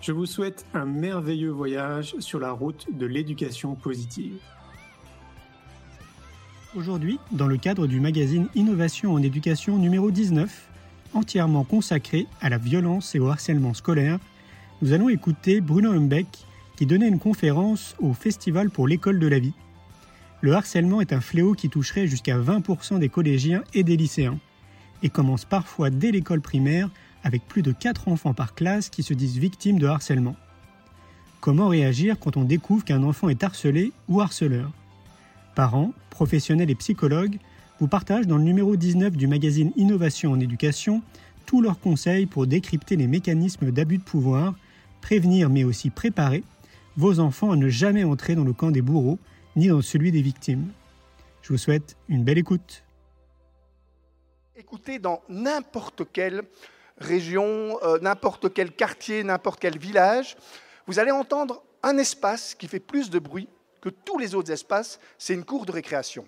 Je vous souhaite un merveilleux voyage sur la route de l'éducation positive. Aujourd'hui, dans le cadre du magazine Innovation en éducation numéro 19, entièrement consacré à la violence et au harcèlement scolaire, nous allons écouter Bruno Humbeck qui donnait une conférence au Festival pour l'école de la vie le harcèlement est un fléau qui toucherait jusqu'à 20% des collégiens et des lycéens, et commence parfois dès l'école primaire avec plus de 4 enfants par classe qui se disent victimes de harcèlement. Comment réagir quand on découvre qu'un enfant est harcelé ou harceleur? Parents, professionnels et psychologues vous partagent dans le numéro 19 du magazine Innovation en éducation tous leurs conseils pour décrypter les mécanismes d'abus de pouvoir, prévenir mais aussi préparer vos enfants à ne jamais entrer dans le camp des bourreaux ni dans celui des victimes. Je vous souhaite une belle écoute. Écoutez dans n'importe quelle région, euh, n'importe quel quartier, n'importe quel village, vous allez entendre un espace qui fait plus de bruit que tous les autres espaces, c'est une cour de récréation.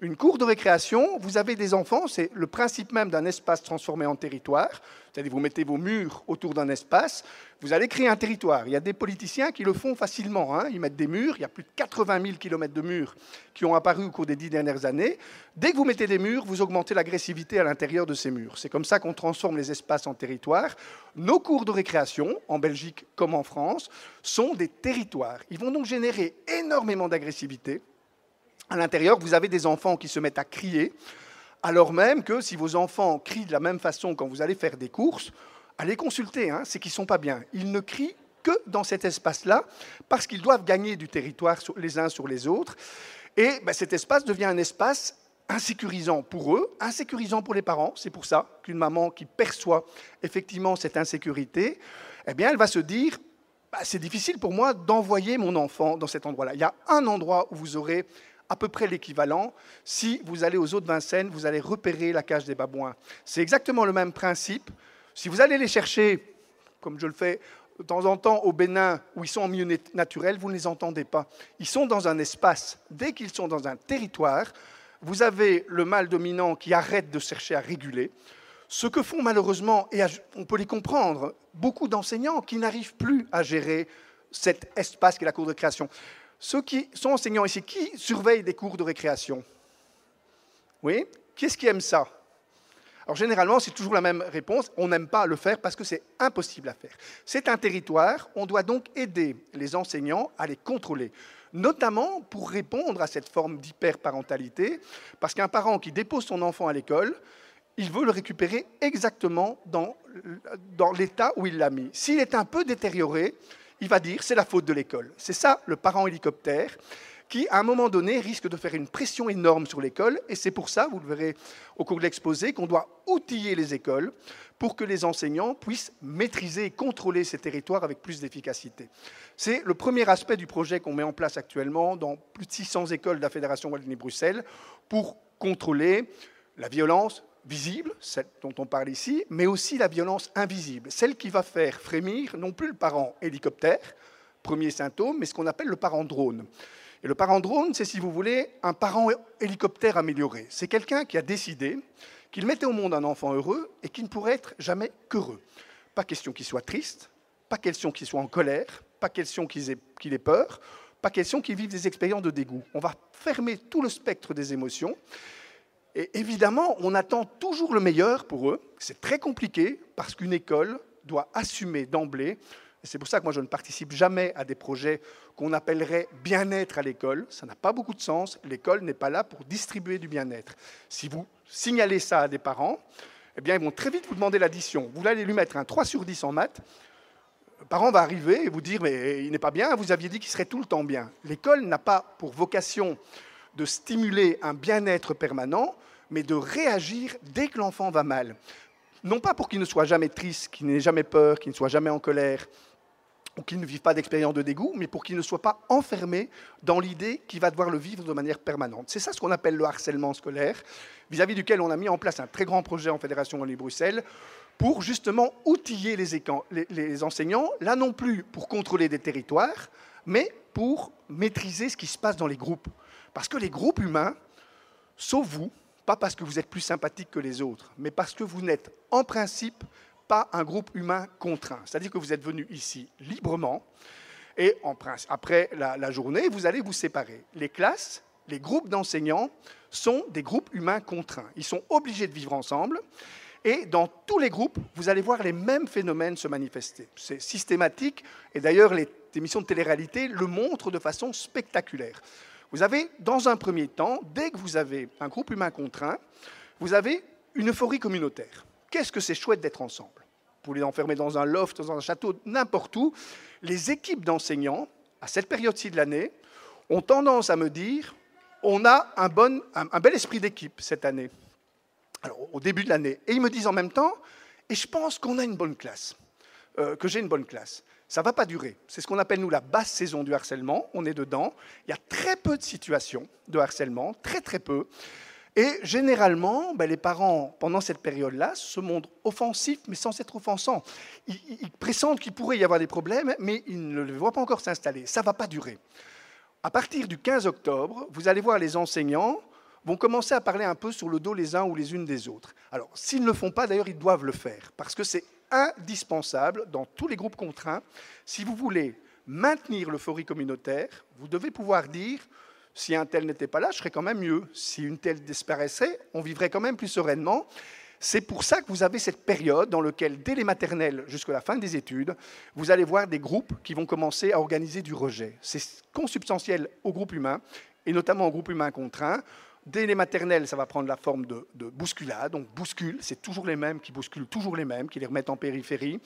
Une cour de récréation, vous avez des enfants, c'est le principe même d'un espace transformé en territoire. C'est-à-dire vous mettez vos murs autour d'un espace, vous allez créer un territoire. Il y a des politiciens qui le font facilement. Hein. Ils mettent des murs, il y a plus de 80 000 km de murs qui ont apparu au cours des dix dernières années. Dès que vous mettez des murs, vous augmentez l'agressivité à l'intérieur de ces murs. C'est comme ça qu'on transforme les espaces en territoires. Nos cours de récréation, en Belgique comme en France, sont des territoires. Ils vont donc générer énormément d'agressivité à l'intérieur, vous avez des enfants qui se mettent à crier, alors même que si vos enfants crient de la même façon quand vous allez faire des courses, allez consulter, hein, c'est qu'ils ne sont pas bien. Ils ne crient que dans cet espace-là, parce qu'ils doivent gagner du territoire les uns sur les autres. Et ben, cet espace devient un espace insécurisant pour eux, insécurisant pour les parents. C'est pour ça qu'une maman qui perçoit effectivement cette insécurité, eh bien, elle va se dire, bah, c'est difficile pour moi d'envoyer mon enfant dans cet endroit-là. Il y a un endroit où vous aurez à peu près l'équivalent. Si vous allez aux eaux de Vincennes, vous allez repérer la cage des babouins. C'est exactement le même principe. Si vous allez les chercher, comme je le fais de temps en temps au Bénin, où ils sont en milieu naturel, vous ne les entendez pas. Ils sont dans un espace. Dès qu'ils sont dans un territoire, vous avez le mâle dominant qui arrête de chercher à réguler. Ce que font malheureusement, et on peut les comprendre, beaucoup d'enseignants qui n'arrivent plus à gérer cet espace qui est la cour de création. Ceux qui sont enseignants ici, qui surveillent des cours de récréation? Oui Qui est-ce qui aime ça? Alors généralement, c'est toujours la même réponse, on n'aime pas le faire parce que c'est impossible à faire. C'est un territoire, on doit donc aider les enseignants à les contrôler, notamment pour répondre à cette forme d'hyperparentalité, parce qu'un parent qui dépose son enfant à l'école, il veut le récupérer exactement dans, dans l'état où il l'a mis. S'il est un peu détérioré, il va dire c'est la faute de l'école. C'est ça le parent hélicoptère qui, à un moment donné, risque de faire une pression énorme sur l'école. Et c'est pour ça, vous le verrez au cours de l'exposé, qu'on doit outiller les écoles pour que les enseignants puissent maîtriser et contrôler ces territoires avec plus d'efficacité. C'est le premier aspect du projet qu'on met en place actuellement dans plus de 600 écoles de la Fédération Wallonie-Bruxelles pour contrôler la violence, visible, celle dont on parle ici, mais aussi la violence invisible, celle qui va faire frémir non plus le parent hélicoptère, premier symptôme, mais ce qu'on appelle le parent drone. Et le parent drone, c'est, si vous voulez, un parent hélicoptère amélioré. C'est quelqu'un qui a décidé qu'il mettait au monde un enfant heureux et qui ne pourrait être jamais qu'heureux. Pas question qu'il soit triste, pas question qu'il soit en colère, pas question qu'il ait, ait peur, pas question qu'il vive des expériences de dégoût. On va fermer tout le spectre des émotions et évidemment, on attend toujours le meilleur pour eux. C'est très compliqué parce qu'une école doit assumer d'emblée C'est pour ça que moi je ne participe jamais à des projets qu'on appellerait bien-être à l'école. Ça n'a pas beaucoup de sens. L'école n'est pas là pour distribuer du bien-être. Si vous signalez ça à des parents, eh bien ils vont très vite vous demander l'addition. Vous allez lui mettre un 3 sur 10 en maths. Le parent va arriver et vous dire mais il n'est pas bien, vous aviez dit qu'il serait tout le temps bien. L'école n'a pas pour vocation de stimuler un bien-être permanent, mais de réagir dès que l'enfant va mal. Non pas pour qu'il ne soit jamais triste, qu'il n'ait jamais peur, qu'il ne soit jamais en colère, ou qu'il ne vive pas d'expérience de dégoût, mais pour qu'il ne soit pas enfermé dans l'idée qu'il va devoir le vivre de manière permanente. C'est ça ce qu'on appelle le harcèlement scolaire, vis-à-vis duquel on a mis en place un très grand projet en Fédération Wallonie-Bruxelles pour justement outiller les, les enseignants, là non plus pour contrôler des territoires, mais pour maîtriser ce qui se passe dans les groupes. Parce que les groupes humains, sauf vous, pas parce que vous êtes plus sympathique que les autres, mais parce que vous n'êtes en principe pas un groupe humain contraint. C'est-à-dire que vous êtes venu ici librement et en après la, journée, vous allez vous séparer. Les classes, les groupes d'enseignants sont des groupes humains contraints. Ils sont obligés de vivre ensemble. Et dans tous les groupes, vous allez voir les mêmes phénomènes se manifester. C'est systématique, et d'ailleurs les émissions de télé-réalité le montrent de façon spectaculaire. Vous avez, dans un premier temps, dès que vous avez un groupe humain contraint, vous avez une euphorie communautaire. Qu'est-ce que c'est chouette d'être ensemble? Vous les enfermer dans un loft, dans un château, n'importe où. Les équipes d'enseignants, à cette période-ci de l'année, ont tendance à me dire on a un, bel esprit d'équipe cette année, au début de l'année. Et ils me disent en même temps et je pense qu'on a une bonne classe, euh, que j'ai une bonne classe. Ça ne va pas durer. C'est ce qu'on appelle, nous, la basse saison du harcèlement. On est dedans. Il y a très peu de situations de harcèlement, très très peu. Et généralement, ben, les parents, pendant cette période-là, se montrent offensifs, mais sans être offensants. Ils, pressentent qu'il pourrait y avoir des problèmes, mais ils ne le voient pas encore s'installer. Ça ne va pas durer. À partir du 15 octobre, vous allez voir les enseignants vont commencer à parler un peu sur le dos les uns ou les unes des autres. Alors, s'ils ne le font pas, d'ailleurs, ils doivent le faire, parce que c'est indispensable dans tous les groupes contraints. Si vous voulez maintenir l'euphorie communautaire, vous devez pouvoir dire si un tel n'était pas là, je serais quand même mieux. Si une telle disparaissait, on vivrait quand même plus sereinement. C'est pour ça que vous avez cette période dans laquelle, dès les maternelles jusqu'à la fin des études, vous allez voir des groupes qui vont commencer à organiser du rejet. C'est consubstantiel au groupe humain, et notamment au groupe humain contraint, Dès les maternelles, ça va prendre la forme de, bousculade. Donc bouscule, c'est toujours les mêmes qui bousculent toujours les mêmes, qui les remettent en périphérie.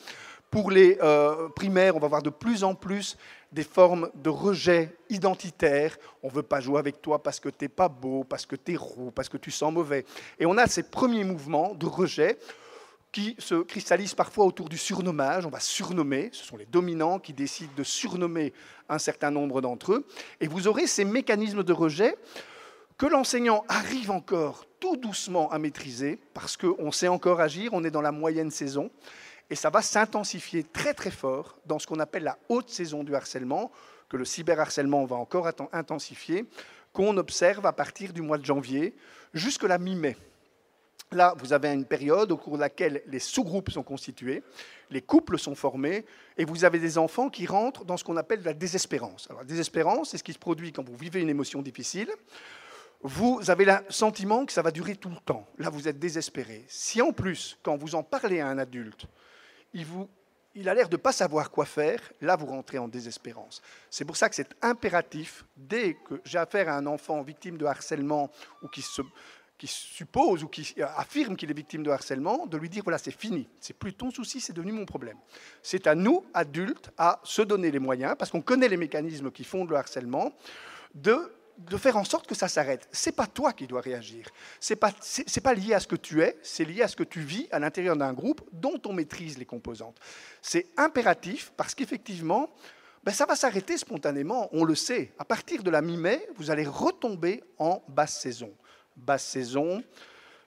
Pour les euh, primaires, on va voir de plus en plus des formes de rejet identitaire. On ne veut pas jouer avec toi parce que tu n'es pas beau, parce que tu es roux, parce que tu sens mauvais. Et on a ces premiers mouvements de rejet qui se cristallisent parfois autour du surnommage. On va surnommer, ce sont les dominants qui décident de surnommer un certain nombre d'entre eux. Et vous aurez ces mécanismes de rejet que l'enseignant arrive encore tout doucement à maîtriser, parce qu'on sait encore agir, on est dans la moyenne saison, et ça va s'intensifier très très fort dans ce qu'on appelle la haute saison du harcèlement, que le cyberharcèlement va encore intensifier, qu'on observe à partir du mois de janvier jusqu'à la mi-mai. Là, vous avez une période au cours de laquelle les sous-groupes sont constitués, les couples sont formés, et vous avez des enfants qui rentrent dans ce qu'on appelle la désespérance. Alors, la désespérance, c'est ce qui se produit quand vous vivez une émotion difficile vous avez le sentiment que ça va durer tout le temps. Là, vous êtes désespéré. Si en plus, quand vous en parlez à un adulte, il, a l'air de ne pas savoir quoi faire, là, vous rentrez en désespérance. C'est pour ça que c'est impératif, dès que j'ai affaire à un enfant victime de harcèlement ou qui, se, qui suppose ou qui affirme qu'il est victime de harcèlement, de lui dire, voilà, c'est fini. C'est plus ton souci, c'est devenu mon problème. C'est à nous, adultes, à se donner les moyens, parce qu'on connaît les mécanismes qui font le harcèlement, de de faire en sorte que ça s'arrête. C'est pas toi qui dois réagir. C'est pas c'est pas lié à ce que tu es, c'est lié à ce que tu vis à l'intérieur d'un groupe dont on maîtrise les composantes. C'est impératif parce qu'effectivement, ben, ça va s'arrêter spontanément. On le sait. À partir de la mi-mai, vous allez retomber en basse saison. Basse saison,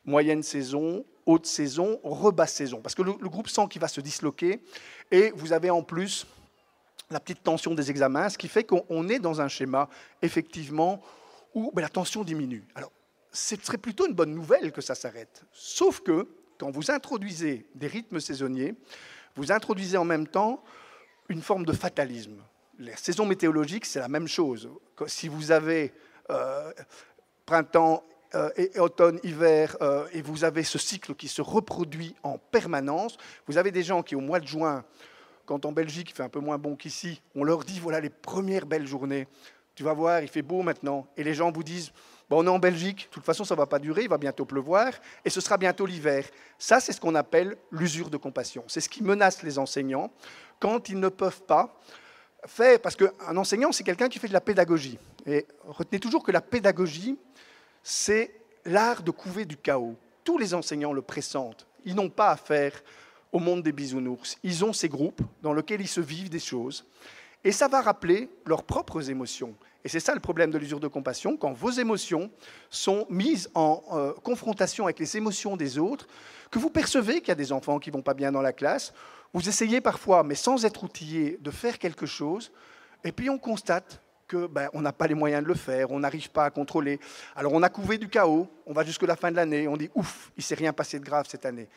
moyenne saison, haute saison, rebasse saison. Parce que le, le groupe sent qu'il va se disloquer et vous avez en plus la petite tension des examens, ce qui fait qu'on est dans un schéma, effectivement, où ben, la tension diminue. Alors, ce serait plutôt une bonne nouvelle que ça s'arrête. Sauf que, quand vous introduisez des rythmes saisonniers, vous introduisez en même temps une forme de fatalisme. Les saisons météorologiques, c'est la même chose. Si vous avez euh, printemps, euh, et automne, hiver, euh, et vous avez ce cycle qui se reproduit en permanence, vous avez des gens qui, au mois de juin, quand en Belgique il fait un peu moins bon qu'ici, on leur dit voilà les premières belles journées. Tu vas voir, il fait beau maintenant. Et les gens vous disent bon, on est en Belgique, de toute façon ça ne va pas durer, il va bientôt pleuvoir et ce sera bientôt l'hiver. Ça, c'est ce qu'on appelle l'usure de compassion. C'est ce qui menace les enseignants quand ils ne peuvent pas faire. Parce qu'un enseignant, c'est quelqu'un qui fait de la pédagogie. Et retenez toujours que la pédagogie, c'est l'art de couver du chaos. Tous les enseignants le pressentent. Ils n'ont pas affaire au monde des bisounours. Ils ont ces groupes dans lesquels ils se vivent des choses. Et ça va rappeler leurs propres émotions. Et c'est ça le problème de l'usure de compassion, quand vos émotions sont mises en euh, confrontation avec les émotions des autres, que vous percevez qu'il y a des enfants qui vont pas bien dans la classe, vous essayez parfois, mais sans être outillé, de faire quelque chose, et puis on constate que ben, n'a pas les moyens de le faire, on n'arrive pas à contrôler. Alors on a couvé du chaos, on va jusqu'à la fin de l'année, on dit ouf, il s'est rien passé de grave cette année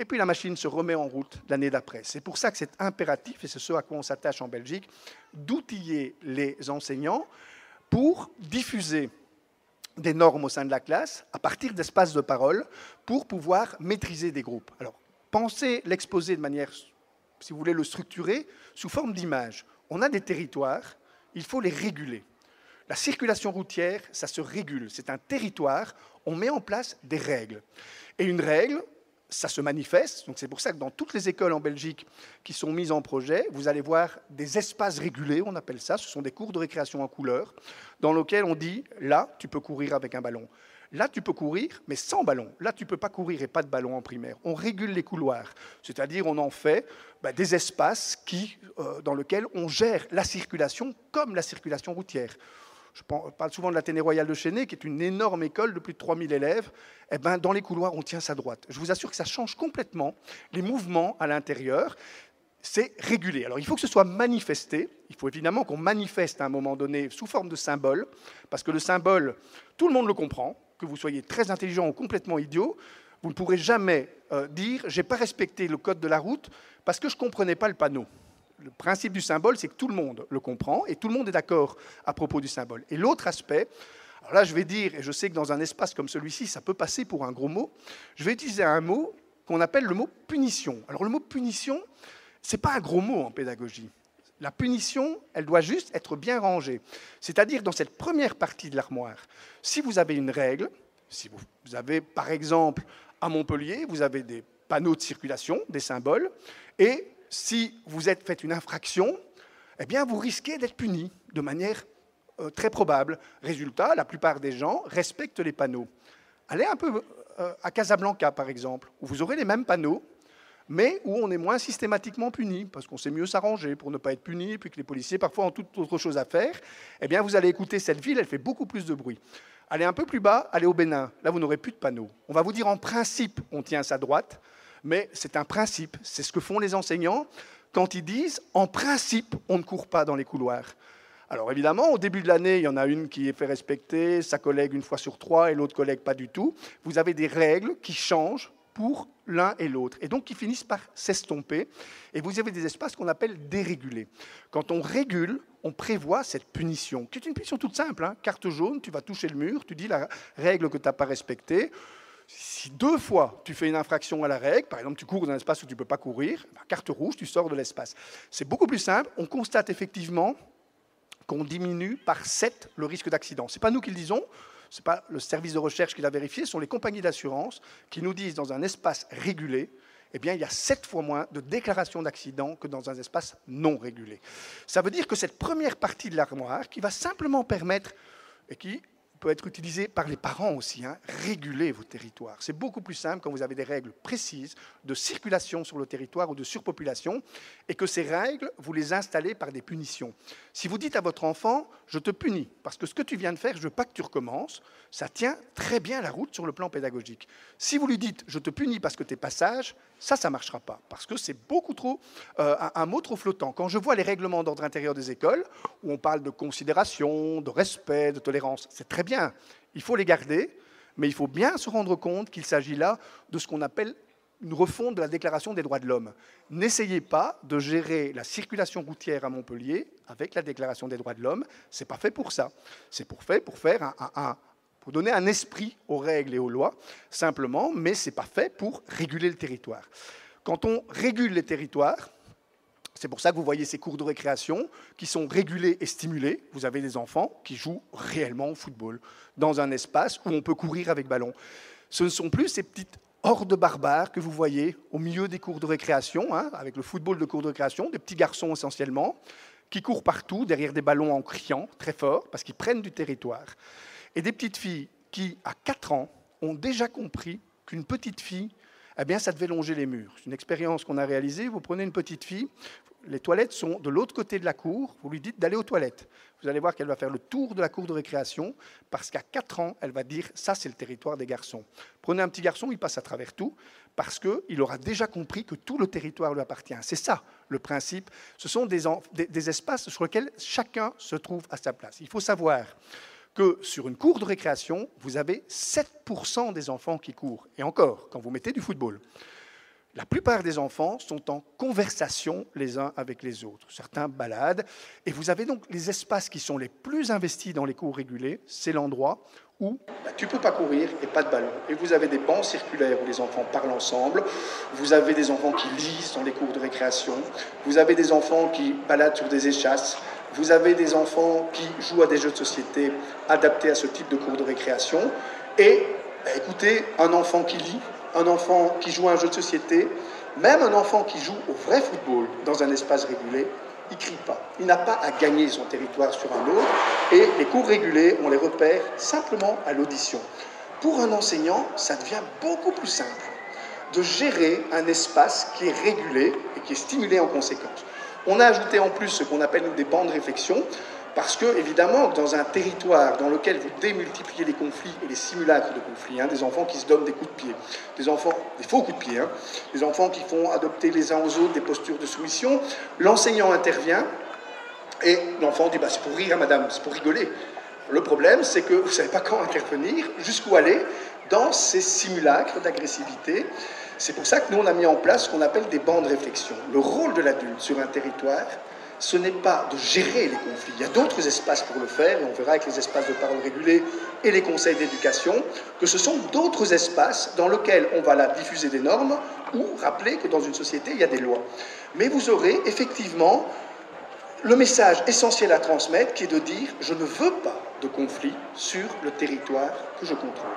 et puis la machine se remet en route l'année d'après. C'est pour ça que c'est impératif, et c'est ce à quoi on s'attache en Belgique, d'outiller les enseignants pour diffuser des normes au sein de la classe à partir d'espaces de parole pour pouvoir maîtriser des groupes. Alors, pensez l'exposer de manière, si vous voulez, le structurer sous forme d'image. On a des territoires, il faut les réguler. La circulation routière, ça se régule. C'est un territoire, on met en place des règles. Et une règle, ça se manifeste. Donc c'est pour ça que dans toutes les écoles en Belgique qui sont mises en projet, vous allez voir des espaces régulés, on appelle ça. Ce sont des cours de récréation en couleur, dans lesquels on dit là, tu peux courir avec un ballon. Là, tu peux courir, mais sans ballon. Là, tu peux pas courir et pas de ballon en primaire. On régule les couloirs, c'est-à-dire on en fait bah, des espaces qui, euh, dans lesquels on gère la circulation comme la circulation routière je parle souvent de l'Athénée Royale de Chênay, qui est une énorme école de plus de 3000 élèves, eh ben, dans les couloirs, on tient sa droite. Je vous assure que ça change complètement les mouvements à l'intérieur. C'est régulé. Alors il faut que ce soit manifesté. Il faut évidemment qu'on manifeste à un moment donné sous forme de symbole, parce que le symbole, tout le monde le comprend, que vous soyez très intelligent ou complètement idiot, vous ne pourrez jamais euh, dire j'ai pas respecté le code de la route parce que je ne comprenais pas le panneau le principe du symbole, c'est que tout le monde le comprend et tout le monde est d'accord à propos du symbole. Et l'autre aspect, alors là je vais dire, et je sais que dans un espace comme celui-ci, ça peut passer pour un gros mot, je vais utiliser un mot qu'on appelle le mot punition. Alors le mot punition, c'est pas un gros mot en pédagogie. La punition, elle doit juste être bien rangée. C'est-à-dire dans cette première partie de l'armoire, si vous avez une règle, si vous avez par exemple à Montpellier, vous avez des panneaux de circulation, des symboles, et si vous êtes fait une infraction, eh bien, vous risquez d'être puni de manière euh, très probable. Résultat, la plupart des gens respectent les panneaux. Allez un peu euh, à Casablanca, par exemple, où vous aurez les mêmes panneaux, mais où on est moins systématiquement puni, parce qu'on sait mieux s'arranger pour ne pas être puni, puis que les policiers parfois ont toute autre chose à faire. Eh bien, vous allez écouter cette ville, elle fait beaucoup plus de bruit. Allez un peu plus bas, allez au Bénin. Là, vous n'aurez plus de panneaux. On va vous dire en principe, on tient sa droite mais c'est un principe. C'est ce que font les enseignants quand ils disent en principe, on ne court pas dans les couloirs. Alors évidemment, au début de l'année, il y en a une qui est fait respecter, sa collègue une fois sur trois et l'autre collègue pas du tout. Vous avez des règles qui changent pour l'un et l'autre, et donc qui finissent par s'estomper. Et vous avez des espaces qu'on appelle dérégulés. Quand on régule, on prévoit cette punition, qui est une punition toute simple. Hein. Carte jaune, tu vas toucher le mur, tu dis la règle que tu n'as pas respectée. Si deux fois tu fais une infraction à la règle, par exemple tu cours dans un espace où tu ne peux pas courir, bah, carte rouge, tu sors de l'espace. C'est beaucoup plus simple. On constate effectivement qu'on diminue par 7 le risque d'accident. Ce n'est pas nous qui le disons, ce n'est pas le service de recherche qui l'a vérifié, ce sont les compagnies d'assurance qui nous disent dans un espace régulé, eh bien, il y a 7 fois moins de déclarations d'accident que dans un espace non régulé. Ça veut dire que cette première partie de l'armoire, qui va simplement permettre, et qui peut être utilisé par les parents aussi. Hein. Réguler vos territoires. C'est beaucoup plus simple quand vous avez des règles précises de circulation sur le territoire ou de surpopulation et que ces règles, vous les installez par des punitions. Si vous dites à votre enfant, je te punis parce que ce que tu viens de faire, je veux pas que tu recommences, ça tient très bien la route sur le plan pédagogique. Si vous lui dites, je te punis parce que tu es passage, ça, ça ne marchera pas parce que c'est beaucoup trop, euh, un mot trop flottant. Quand je vois les règlements d'ordre intérieur des écoles, où on parle de considération, de respect, de tolérance, c'est très bien il faut les garder, mais il faut bien se rendre compte qu'il s'agit là de ce qu'on appelle une refonte de la Déclaration des droits de l'homme. N'essayez pas de gérer la circulation routière à Montpellier avec la Déclaration des droits de l'homme. C'est pas fait pour ça. C'est pour faire pour donner un esprit aux règles et aux lois simplement, mais c'est pas fait pour réguler le territoire. Quand on régule les territoires, C'est pour ça que vous voyez ces cours de récréation qui sont régulés et stimulés. Vous avez des enfants qui jouent réellement au football dans un espace où on peut courir avec ballon. Ce ne sont plus ces petites hordes barbares que vous voyez au milieu des cours de récréation, hein, avec le football de cours de récréation, des petits garçons essentiellement, qui courent partout derrière des ballons en criant très fort parce qu'ils prennent du territoire. Et des petites filles qui, à 4 ans, ont déjà compris qu'une petite fille, eh bien, ça devait longer les murs. C'est une expérience qu'on a réalisée. Vous prenez une petite fille, les toilettes sont de l'autre côté de la cour, vous lui dites d'aller aux toilettes. Vous allez voir qu'elle va faire le tour de la cour de récréation, parce qu'à 4 ans, elle va dire, ça c'est le territoire des garçons. Prenez un petit garçon, il passe à travers tout, parce qu'il aura déjà compris que tout le territoire lui appartient. C'est ça le principe. Ce sont des, des espaces sur lesquels chacun se trouve à sa place. Il faut savoir sur une cour de récréation, vous avez 7% des enfants qui courent. Et encore, quand vous mettez du football. La plupart des enfants sont en conversation les uns avec les autres. Certains baladent. Et vous avez donc les espaces qui sont les plus investis dans les cours régulés. C'est l'endroit où bah, tu peux pas courir et pas de ballon. Et vous avez des bancs circulaires où les enfants parlent ensemble. Vous avez des enfants qui lisent dans les cours de récréation. Vous avez des enfants qui baladent sur des échasses. Vous avez des enfants qui jouent à des jeux de société adaptés à ce type de cours de récréation. Et bah, écoutez, un enfant qui lit, un enfant qui joue à un jeu de société, même un enfant qui joue au vrai football dans un espace régulé, il crie pas. Il n'a pas à gagner son territoire sur un autre. Et les cours régulés, on les repère simplement à l'audition. Pour un enseignant, ça devient beaucoup plus simple de gérer un espace qui est régulé et qui est stimulé en conséquence. On a ajouté en plus ce qu'on appelle des bancs de réflexion, parce que, évidemment, dans un territoire dans lequel vous démultipliez les conflits et les simulacres de conflits, hein, des enfants qui se donnent des coups de pied, des enfants, des faux coups de pied, hein, des enfants qui font adopter les uns aux autres des postures de soumission, l'enseignant intervient et l'enfant dit bah, C'est pour rire, madame, c'est pour rigoler. Le problème, c'est que vous ne savez pas quand intervenir, jusqu'où aller dans ces simulacres d'agressivité. C'est pour ça que nous, on a mis en place ce qu'on appelle des bancs de réflexion. Le rôle de l'adulte sur un territoire, ce n'est pas de gérer les conflits. Il y a d'autres espaces pour le faire, et on verra avec les espaces de parole régulés et les conseils d'éducation, que ce sont d'autres espaces dans lesquels on va diffuser des normes ou rappeler que dans une société, il y a des lois. Mais vous aurez effectivement le message essentiel à transmettre qui est de dire je ne veux pas de conflit sur le territoire que je contrôle.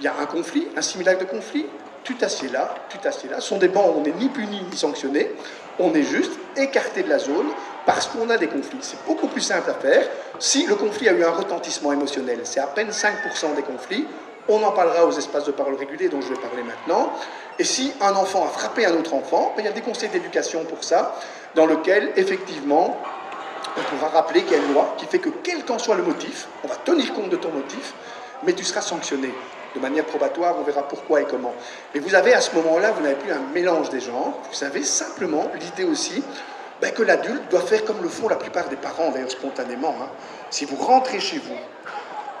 Il y a un conflit, un simulacre de conflit, tu t'assieds là, tu t'assieds là. Ce sont des bancs où on n'est ni puni ni sanctionné, on est juste écarté de la zone parce qu'on a des conflits. C'est beaucoup plus simple à faire. Si le conflit a eu un retentissement émotionnel, c'est à peine 5% des conflits, on en parlera aux espaces de parole régulés dont je vais parler maintenant. Et si un enfant a frappé un autre enfant, ben, il y a des conseils d'éducation pour ça, dans lesquels, effectivement, on pourra rappeler qu'il y a une loi qui fait que, quel qu'en soit le motif, on va tenir compte de ton motif, mais tu seras sanctionné de manière probatoire, on verra pourquoi et comment. Mais vous avez à ce moment-là, vous n'avez plus un mélange des genres, vous avez simplement l'idée aussi ben, que l'adulte doit faire comme le font la plupart des parents, d'ailleurs spontanément. Hein. Si vous rentrez chez vous,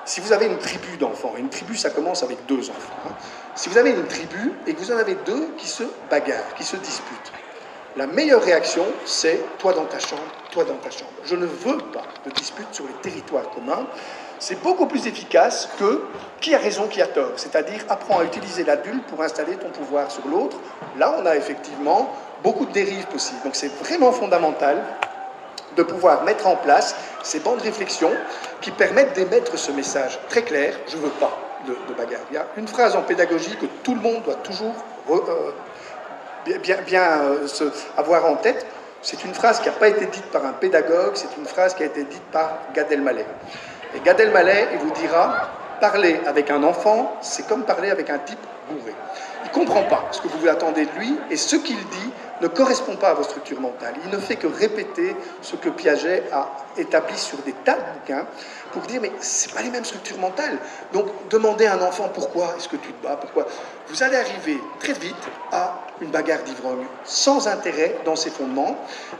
si vous avez une tribu d'enfants, une tribu ça commence avec deux enfants, hein. si vous avez une tribu et que vous en avez deux qui se bagarrent, qui se disputent, la meilleure réaction c'est toi dans ta chambre, toi dans ta chambre. Je ne veux pas de dispute sur les territoires communs, c'est beaucoup plus efficace que qui a raison, qui a tort. C'est-à-dire, apprends à utiliser l'adulte pour installer ton pouvoir sur l'autre. Là, on a effectivement beaucoup de dérives possibles. Donc, c'est vraiment fondamental de pouvoir mettre en place ces bancs de réflexion qui permettent d'émettre ce message très clair je ne veux pas de, bagarre. Il y a une phrase en pédagogie que tout le monde doit toujours euh, bien, bien euh, avoir en tête. C'est une phrase qui n'a pas été dite par un pédagogue, c'est une phrase qui a été dite par Gad Elmaleh. Et Gad Elmaleh, il vous dira, parler avec un enfant, c'est comme parler avec un type bourré. Il ne comprend pas ce que vous attendez de lui, et ce qu'il dit ne correspond pas à votre structure mentale. Il ne fait que répéter ce que Piaget a établi sur des tas de bouquins pour dire mais c'est pas les mêmes structures mentales. Donc demandez à un enfant pourquoi est-ce que tu te bats, pourquoi? Vous allez arriver très vite à une bagarre d'ivrogne sans intérêt dans ses fondements,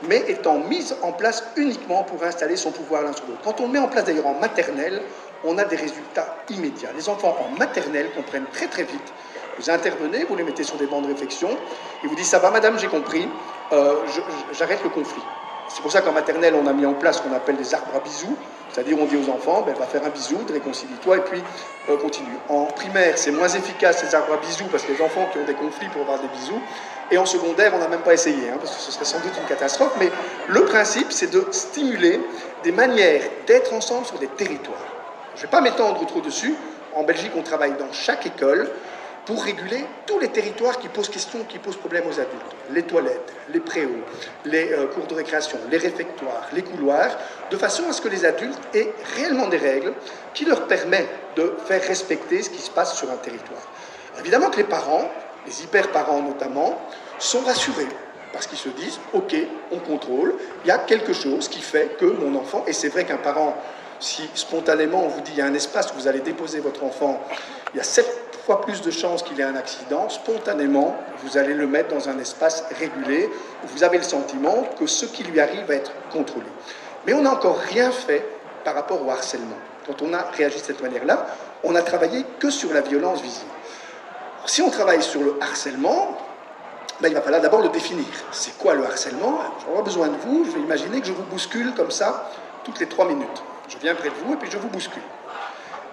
mais étant mise en place uniquement pour installer son pouvoir l'un sur l'autre. Quand on le met en place d'ailleurs en maternelle, on a des résultats immédiats. Les enfants en maternelle comprennent très très vite vous intervenez, vous les mettez sur des bancs de réflexion, et vous dites Ça va, madame, j'ai compris, euh, j'arrête le conflit. C'est pour ça qu'en maternelle, on a mis en place ce qu'on appelle des arbres à bisous. C'est-à-dire, on dit aux enfants, ben, va faire un bisou, réconcilie-toi, et puis euh, continue. En primaire, c'est moins efficace ces arbres à bisous, parce que les enfants qui ont des conflits pour avoir des bisous. Et en secondaire, on n'a même pas essayé, hein, parce que ce serait sans doute une catastrophe. Mais le principe, c'est de stimuler des manières d'être ensemble sur des territoires. Je ne vais pas m'étendre trop dessus. En Belgique, on travaille dans chaque école pour réguler tous les territoires qui posent question, qui posent problème aux adultes. Les toilettes, les préaux, les euh, cours de récréation, les réfectoires, les couloirs, de façon à ce que les adultes aient réellement des règles qui leur permettent de faire respecter ce qui se passe sur un territoire. Évidemment que les parents, les hyper-parents notamment, sont rassurés parce qu'ils se disent, OK, on contrôle, il y a quelque chose qui fait que mon enfant, et c'est vrai qu'un parent, si spontanément on vous dit, il y a un espace où vous allez déposer votre enfant, il y a sept fois plus de chances qu'il ait un accident, spontanément, vous allez le mettre dans un espace régulé, où vous avez le sentiment que ce qui lui arrive va être contrôlé. Mais on n'a encore rien fait par rapport au harcèlement. Quand on a réagi de cette manière-là, on n'a travaillé que sur la violence visible. Si on travaille sur le harcèlement, ben, il va falloir d'abord le définir. C'est quoi le harcèlement? J'aurai besoin de vous. Je vais imaginer que je vous bouscule comme ça toutes les trois minutes. Je viens près de vous et puis je vous bouscule.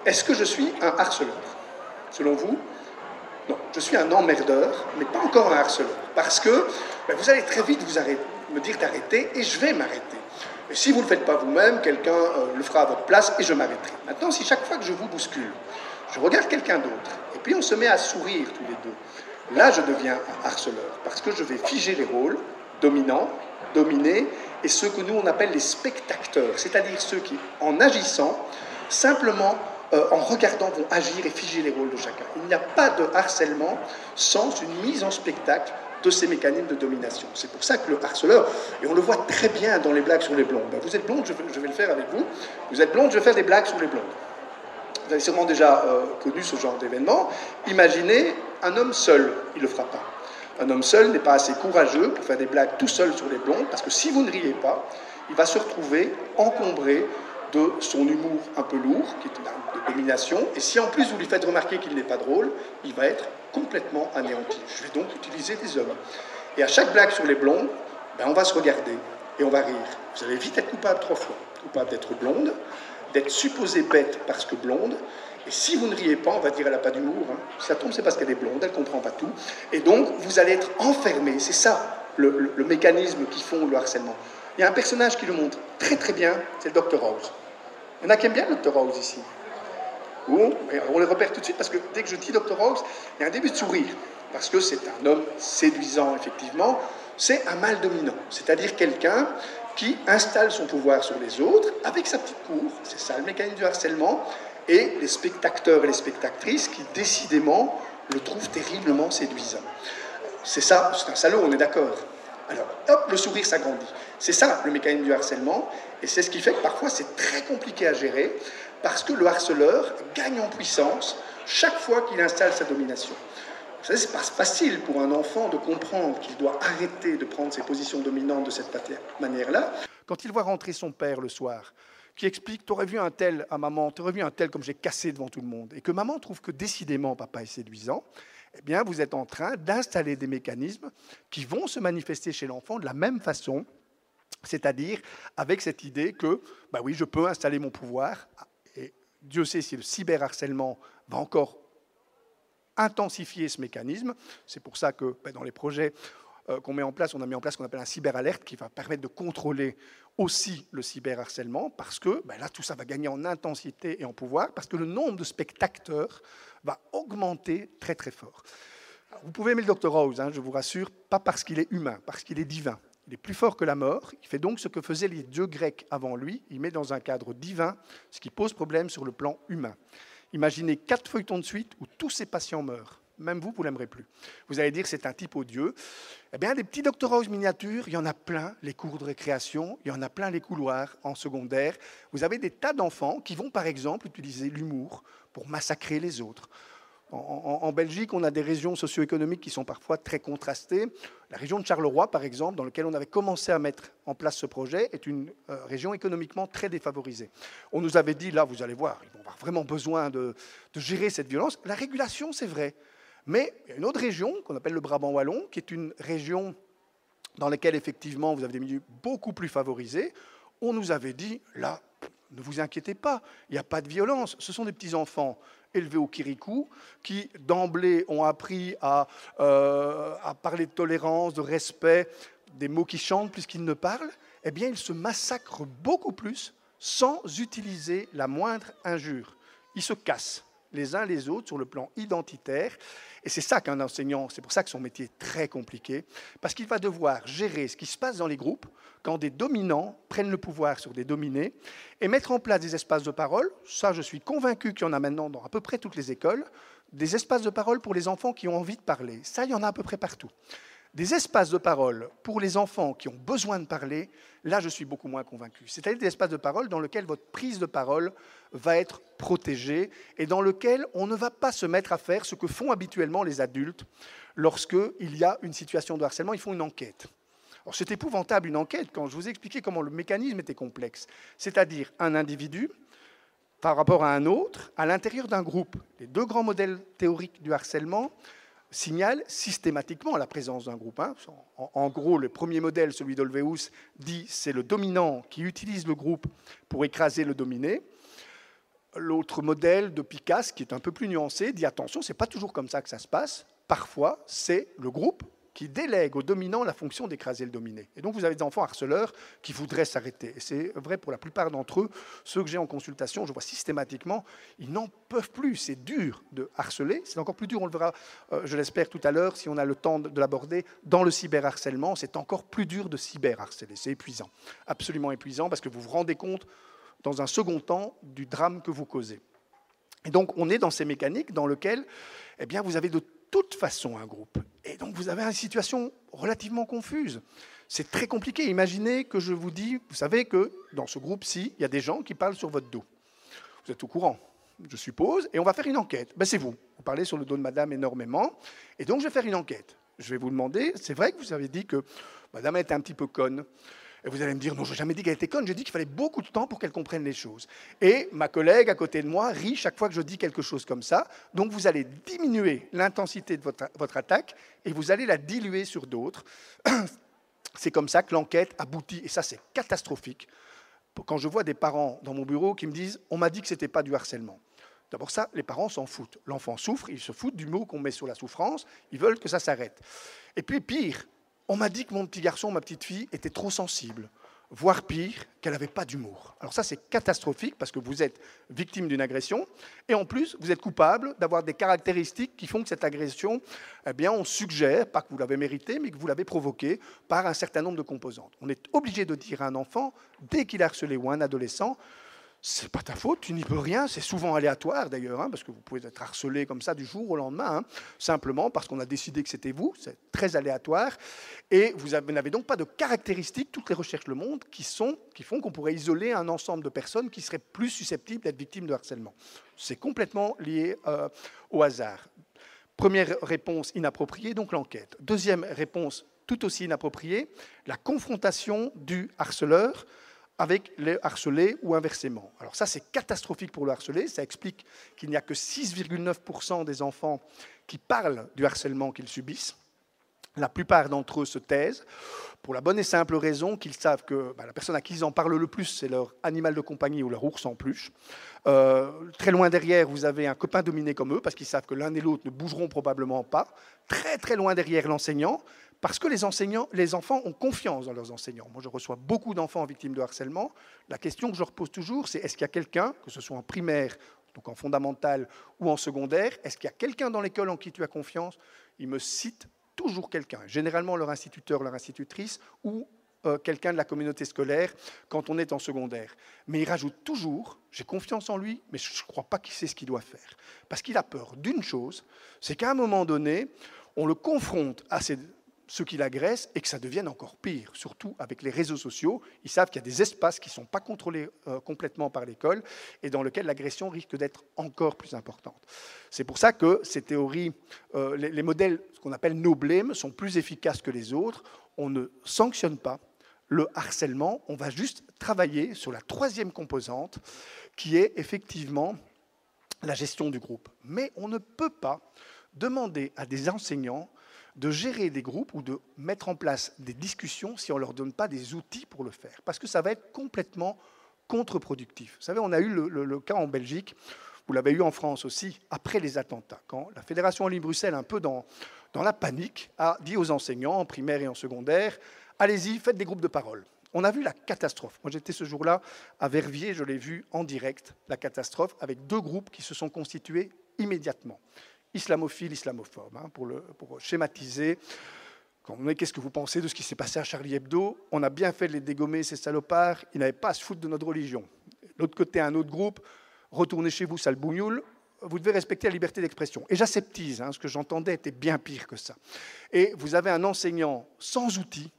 Est-ce que je suis un harceleur? Selon vous Non. Je suis un emmerdeur, mais pas encore un harceleur. Parce que ben, vous allez très vite vous me dire d'arrêter et je vais m'arrêter. Et si vous ne le faites pas vous-même, quelqu'un euh, le fera à votre place et je m'arrêterai. Maintenant, si chaque fois que je vous bouscule, je regarde quelqu'un d'autre, et puis on se met à sourire tous les deux, là je deviens un harceleur, parce que je vais figer les rôles, dominants, dominés, et ceux que nous on appelle les spectateurs, c'est-à-dire ceux qui, en agissant, simplement euh, en regardant, vont agir et figer les rôles de chacun. Il n'y a pas de harcèlement sans une mise en spectacle de ces mécanismes de domination. C'est pour ça que le harceleur, et on le voit très bien dans les blagues sur les blondes, ben, vous êtes blonde, je vais, le faire avec vous, vous êtes blonde, je vais faire des blagues sur les blondes. Vous avez sûrement déjà euh, connu ce genre d'événement. Imaginez un homme seul, il ne le fera pas. Un homme seul n'est pas assez courageux pour faire des blagues tout seul sur les blondes, parce que si vous ne riez pas, il va se retrouver encombré de son humour un peu lourd, qui est une arme de domination, et si en plus vous lui faites remarquer qu'il n'est pas drôle, il va être complètement anéanti. Je vais donc utiliser des hommes. Et à chaque blague sur les blondes, ben on va se regarder et on va rire. Vous allez vite être coupable trois fois. Coupable d'être blonde, d'être supposée bête parce que blonde, et si vous ne riez pas, on va dire elle n'a pas d'humour. Hein. ça tombe, c'est parce qu'elle est blonde, elle ne comprend pas tout. Et donc, vous allez être enfermé. C'est ça le, le mécanisme qui font le harcèlement. Il y a un personnage qui le montre très très bien, c'est le Dr House. Il y en a qui aiment bien le Dr House ici. on le repère tout de suite parce que dès que je dis Dr House, il y a un début de sourire. Parce que c'est un homme séduisant, effectivement. C'est un mal dominant, c'est-à-dire quelqu'un qui installe son pouvoir sur les autres avec sa petite cour. C'est ça le mécanisme du harcèlement. Et les spectateurs et les spectatrices qui, décidément, le trouvent terriblement séduisant. C'est ça, c'est un salaud, on est d'accord. Alors, hop, le sourire s'agrandit. C'est ça le mécanisme du harcèlement, et c'est ce qui fait que parfois c'est très compliqué à gérer, parce que le harceleur gagne en puissance chaque fois qu'il installe sa domination. Vous savez, c'est pas facile pour un enfant de comprendre qu'il doit arrêter de prendre ses positions dominantes de cette manière-là. Quand il voit rentrer son père le soir, qui explique T'aurais vu un tel à maman, t'aurais vu un tel comme j'ai cassé devant tout le monde, et que maman trouve que décidément papa est séduisant, eh bien, vous êtes en train d'installer des mécanismes qui vont se manifester chez l'enfant de la même façon, c'est-à-dire avec cette idée que, bah oui, je peux installer mon pouvoir, et Dieu sait si le cyberharcèlement va encore intensifier ce mécanisme. C'est pour ça que bah, dans les projets euh, qu'on met en place, on a mis en place ce qu'on appelle un cyberalerte qui va permettre de contrôler aussi le cyberharcèlement, parce que bah, là, tout ça va gagner en intensité et en pouvoir, parce que le nombre de spectateurs va augmenter très très fort. vous pouvez aimer le Dr House, hein, je vous rassure, pas parce qu'il est humain, parce qu'il est divin. Il est plus fort que la mort. Il fait donc ce que faisaient les dieux grecs avant lui. Il met dans un cadre divin, ce qui pose problème sur le plan humain. Imaginez quatre feuilletons de suite où tous ces patients meurent. Même vous, vous l'aimerez plus. Vous allez dire c'est un type odieux. Eh bien, des petits Dr House miniatures, il y en a plein, les cours de récréation, il y en a plein les couloirs en secondaire. Vous avez des tas d'enfants qui vont, par exemple, utiliser l'humour pour massacrer les autres. En, Belgique, on a des régions socio-économiques qui sont parfois très contrastées. La région de Charleroi, par exemple, dans laquelle on avait commencé à mettre en place ce projet, est une euh, région économiquement très défavorisée. On nous avait dit, là, vous allez voir, ils vont avoir vraiment besoin de, de gérer cette violence. La régulation, c'est vrai. Mais il y a une autre région qu'on appelle le Brabant Wallon, qui est une région dans lesquels effectivement vous avez des milieux beaucoup plus favorisés, on nous avait dit, là, ne vous inquiétez pas, il n'y a pas de violence. Ce sont des petits-enfants élevés au Kirikou qui, d'emblée, ont appris à, euh, à, parler de tolérance, de respect, des mots qui chantent plus qu'ils ne parlent. Eh bien, ils se massacrent beaucoup plus sans utiliser la moindre injure. Ils se cassent les uns les autres sur le plan identitaire. Et c'est ça qu'un enseignant, c'est pour ça que son métier est très compliqué, parce qu'il va devoir gérer ce qui se passe dans les groupes quand des dominants prennent le pouvoir sur des dominés et mettre en place des espaces de parole. Ça, je suis convaincu qu'il y en a maintenant dans à peu près toutes les écoles, des espaces de parole pour les enfants qui ont envie de parler. Ça, il y en a à peu près partout. Des espaces de parole pour les enfants qui ont besoin de parler, là je suis beaucoup moins convaincu. C'est-à-dire des espaces de parole dans lesquels votre prise de parole va être protégée et dans lesquels on ne va pas se mettre à faire ce que font habituellement les adultes lorsqu'il y a une situation de harcèlement, ils font une enquête. C'est épouvantable une enquête quand je vous ai expliqué comment le mécanisme était complexe. C'est-à-dire un individu par rapport à un autre à l'intérieur d'un groupe. Les deux grands modèles théoriques du harcèlement, signale systématiquement la présence d'un groupe. En, gros, le premier modèle, celui d'Olveus, dit c'est le dominant qui utilise le groupe pour écraser le dominé. L'autre modèle de Picasso, qui est un peu plus nuancé, dit attention, c'est pas toujours comme ça que ça se passe. Parfois, c'est le groupe qui délègue au dominant la fonction d'écraser le dominé. Et donc vous avez des enfants harceleurs qui voudraient s'arrêter. Et c'est vrai pour la plupart d'entre eux, ceux que j'ai en consultation, je vois systématiquement, ils n'en peuvent plus. C'est dur de harceler. C'est encore plus dur, on le verra, euh, je l'espère tout à l'heure, si on a le temps de, l'aborder, dans le cyberharcèlement. C'est encore plus dur de cyberharceler. C'est épuisant. Absolument épuisant parce que vous vous rendez compte, dans un second temps, du drame que vous causez. Et donc on est dans ces mécaniques dans lesquelles eh bien, vous avez de toute façon un groupe. Et donc vous avez une situation relativement confuse. C'est très compliqué. Imaginez que je vous dis, vous savez que dans ce groupe-ci, il y a des gens qui parlent sur votre dos. Vous êtes au courant, je suppose, et on va faire une enquête. Ben, c'est vous. Vous parlez sur le dos de madame énormément, et donc je vais faire une enquête. Je vais vous demander, c'est vrai que vous avez dit que madame était un petit peu conne. Et vous allez me dire, non, je n'ai jamais dit qu'elle était conne, j'ai dit qu'il fallait beaucoup de temps pour qu'elle comprenne les choses. Et ma collègue à côté de moi rit chaque fois que je dis quelque chose comme ça. Donc vous allez diminuer l'intensité de votre, votre attaque et vous allez la diluer sur d'autres. C'est comme ça que l'enquête aboutit, et ça c'est catastrophique. Quand je vois des parents dans mon bureau qui me disent, on m'a dit que ce n'était pas du harcèlement. D'abord ça, les parents s'en foutent. L'enfant souffre, ils se foutent du mot qu'on met sur la souffrance, ils veulent que ça s'arrête. Et puis pire, on m'a dit que mon petit garçon, ma petite fille, était trop sensible, voire pire, qu'elle n'avait pas d'humour. Alors ça, c'est catastrophique parce que vous êtes victime d'une agression et en plus, vous êtes coupable d'avoir des caractéristiques qui font que cette agression, eh bien, on suggère, pas que vous l'avez méritée, mais que vous l'avez provoquée par un certain nombre de composantes. On est obligé de dire à un enfant, dès qu'il est harcelé ou un adolescent, c'est pas ta faute, tu n'y peux rien. C'est souvent aléatoire d'ailleurs, hein, parce que vous pouvez être harcelé comme ça du jour au lendemain, hein, simplement parce qu'on a décidé que c'était vous. C'est très aléatoire. Et vous n'avez donc pas de caractéristiques, toutes les recherches le montrent, qui, sont, qui font qu'on pourrait isoler un ensemble de personnes qui seraient plus susceptibles d'être victimes de harcèlement. C'est complètement lié euh, au hasard. Première réponse inappropriée, donc l'enquête. Deuxième réponse tout aussi inappropriée, la confrontation du harceleur avec les harcelés ou inversement. Alors ça, c'est catastrophique pour le harcelé. Ça explique qu'il n'y a que 6,9% des enfants qui parlent du harcèlement qu'ils subissent. La plupart d'entre eux se taisent pour la bonne et simple raison qu'ils savent que bah, la personne à qui ils en parlent le plus, c'est leur animal de compagnie ou leur ours en peluche. Euh, très loin derrière, vous avez un copain dominé comme eux, parce qu'ils savent que l'un et l'autre ne bougeront probablement pas. Très très loin derrière l'enseignant, parce que les, enfants ont confiance dans leurs enseignants. Moi, je reçois beaucoup d'enfants victimes de harcèlement. La question que je leur pose toujours, c'est est-ce qu'il y a quelqu'un, que ce soit en primaire, donc en fondamental ou en secondaire, est-ce qu'il y a quelqu'un dans l'école en qui tu as confiance? Ils me citent toujours quelqu'un, généralement leur instituteur, leur institutrice, ou euh, quelqu'un de la communauté scolaire quand on est en secondaire. Mais il rajoute toujours, j'ai confiance en lui, mais je ne crois pas qu'il sait ce qu'il doit faire. Parce qu'il a peur d'une chose, c'est qu'à un moment donné, on le confronte à ces ceux qui l'agressent et que ça devienne encore pire, surtout avec les réseaux sociaux. Ils savent qu'il y a des espaces qui ne sont pas contrôlés euh, complètement par l'école et dans lesquels l'agression risque d'être encore plus importante. C'est pour ça que ces théories, euh, les, modèles, ce qu'on appelle no sont plus efficaces que les autres. On ne sanctionne pas le harcèlement, on va juste travailler sur la troisième composante qui est effectivement la gestion du groupe. Mais on ne peut pas demander à des enseignants de gérer des groupes ou de mettre en place des discussions si on ne leur donne pas des outils pour le faire. Parce que ça va être complètement contre-productif. Vous savez, on a eu le, cas en Belgique, vous l'avez eu en France aussi, après les attentats, quand la Fédération ligne Bruxelles, un peu dans, dans la panique, a dit aux enseignants en primaire et en secondaire, allez-y, faites des groupes de parole. On a vu la catastrophe. Moi, j'étais ce jour-là à Verviers, je l'ai vu en direct, la catastrophe, avec deux groupes qui se sont constitués immédiatement. Islamophile, islamophobe, hein, pour, le, pour schématiser. Qu'est-ce que vous pensez de ce qui s'est passé à Charlie Hebdo? On a bien fait de les dégommer, ces salopards. Ils n'avaient pas à se foutre de notre religion. L'autre côté, un autre groupe. Retournez chez vous, sale. Vous devez respecter la liberté d'expression. Et j'aseptise, hein, ce que j'entendais était bien pire que ça. Et vous avez un enseignant sans outils,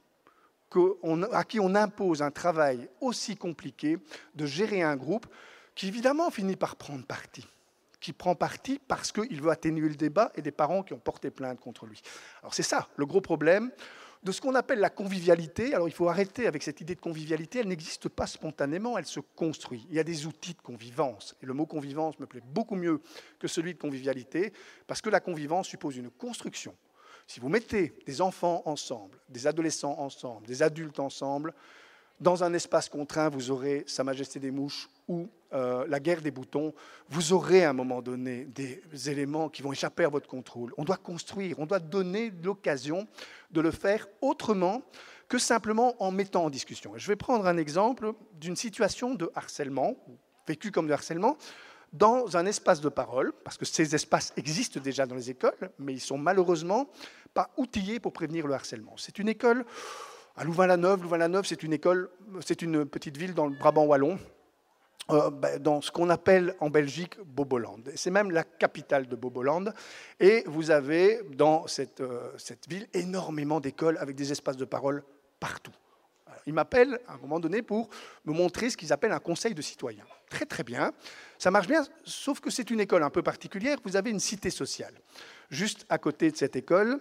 à qui on impose un travail aussi compliqué de gérer un groupe qui évidemment finit par prendre parti qui prend parti parce qu'il veut atténuer le débat et des parents qui ont porté plainte contre lui. Alors c'est ça le gros problème de ce qu'on appelle la convivialité. Alors il faut arrêter avec cette idée de convivialité, elle n'existe pas spontanément, elle se construit. Il y a des outils de convivence. Et le mot convivence me plaît beaucoup mieux que celui de convivialité, parce que la convivence suppose une construction. Si vous mettez des enfants ensemble, des adolescents ensemble, des adultes ensemble, dans un espace contraint, vous aurez Sa Majesté des Mouches ou euh, la guerre des boutons, vous aurez à un moment donné des éléments qui vont échapper à votre contrôle. On doit construire, on doit donner l'occasion de le faire autrement que simplement en mettant en discussion. Je vais prendre un exemple d'une situation de harcèlement, vécue comme de harcèlement, dans un espace de parole, parce que ces espaces existent déjà dans les écoles, mais ils sont malheureusement pas outillés pour prévenir le harcèlement. C'est une école à Louvain-la-Neuve. Louvain-la-Neuve, c'est une école, c'est une petite ville dans le Brabant wallon, euh, ben, dans ce qu'on appelle en Belgique Boboland. C'est même la capitale de Boboland. Et vous avez dans cette, euh, cette ville énormément d'écoles avec des espaces de parole partout. ils m'appellent à un moment donné pour me montrer ce qu'ils appellent un conseil de citoyens. Très très bien, ça marche bien, sauf que c'est une école un peu particulière. Vous avez une cité sociale juste à côté de cette école.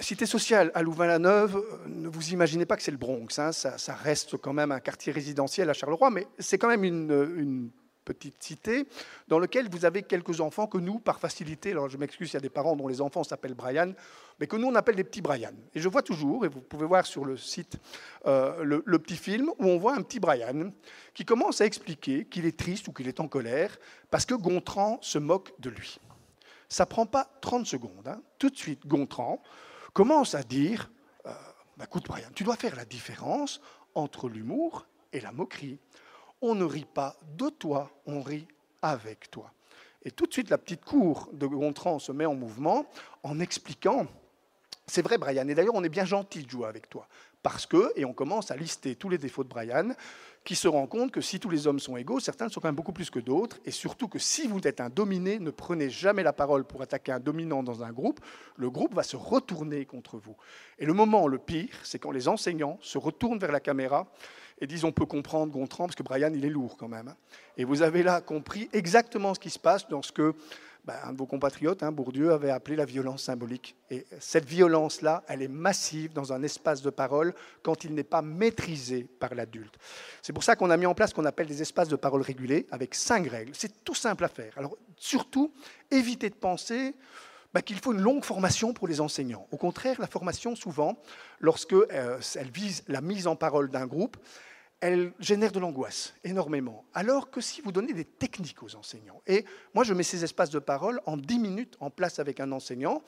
Cité sociale à Louvain-la-Neuve, euh, ne vous imaginez pas que c'est le Bronx. Hein. ça, reste quand même un quartier résidentiel à Charleroi, mais c'est quand même une, petite cité dans laquelle vous avez quelques enfants que nous, par facilité, alors je m'excuse, il y a des parents dont les enfants s'appellent Brian, mais que nous on appelle les petits Brian. Et je vois toujours, et vous pouvez voir sur le site euh, le, petit film, où on voit un petit Brian qui commence à expliquer qu'il est triste ou qu'il est en colère parce que Gontran se moque de lui ça prend pas 30 secondes. Hein. Tout de suite, Gontran commence à dire euh, bah, Écoute, Brian, tu dois faire la différence entre l'humour et la moquerie. On ne rit pas de toi, on rit avec toi. Et tout de suite, la petite cour de Gontran se met en mouvement en expliquant C'est vrai, Brian, et d'ailleurs, on est bien gentil de jouer avec toi. Parce que, et on commence à lister tous les défauts de Brian, qui se rend compte que si tous les hommes sont égaux, certains sont quand même beaucoup plus que d'autres, et surtout que si vous êtes un dominé, ne prenez jamais la parole pour attaquer un dominant dans un groupe, le groupe va se retourner contre vous. Et le moment le pire, c'est quand les enseignants se retournent vers la caméra et disent on peut comprendre Gontran, parce que Brian, il est lourd quand même. Hein. Et vous avez là compris exactement ce qui se passe dans ce que ben, un de vos compatriotes, hein, Bourdieu, avait appelé la violence symbolique. Et cette violence-là, elle est massive dans un espace de parole quand il n'est pas maîtrisé par l'adulte. C'est pour ça qu'on a mis en place ce qu'on appelle des espaces de parole régulés avec cinq règles. C'est tout simple à faire. Alors surtout, évitez de penser ben, qu'il faut une longue formation pour les enseignants. Au contraire, la formation, souvent, lorsque euh, vise la mise en parole d'un groupe, elle génère de l'angoisse énormément. Alors que si vous donnez des techniques aux enseignants, et moi je mets ces espaces de parole en 10 minutes en place avec un enseignant,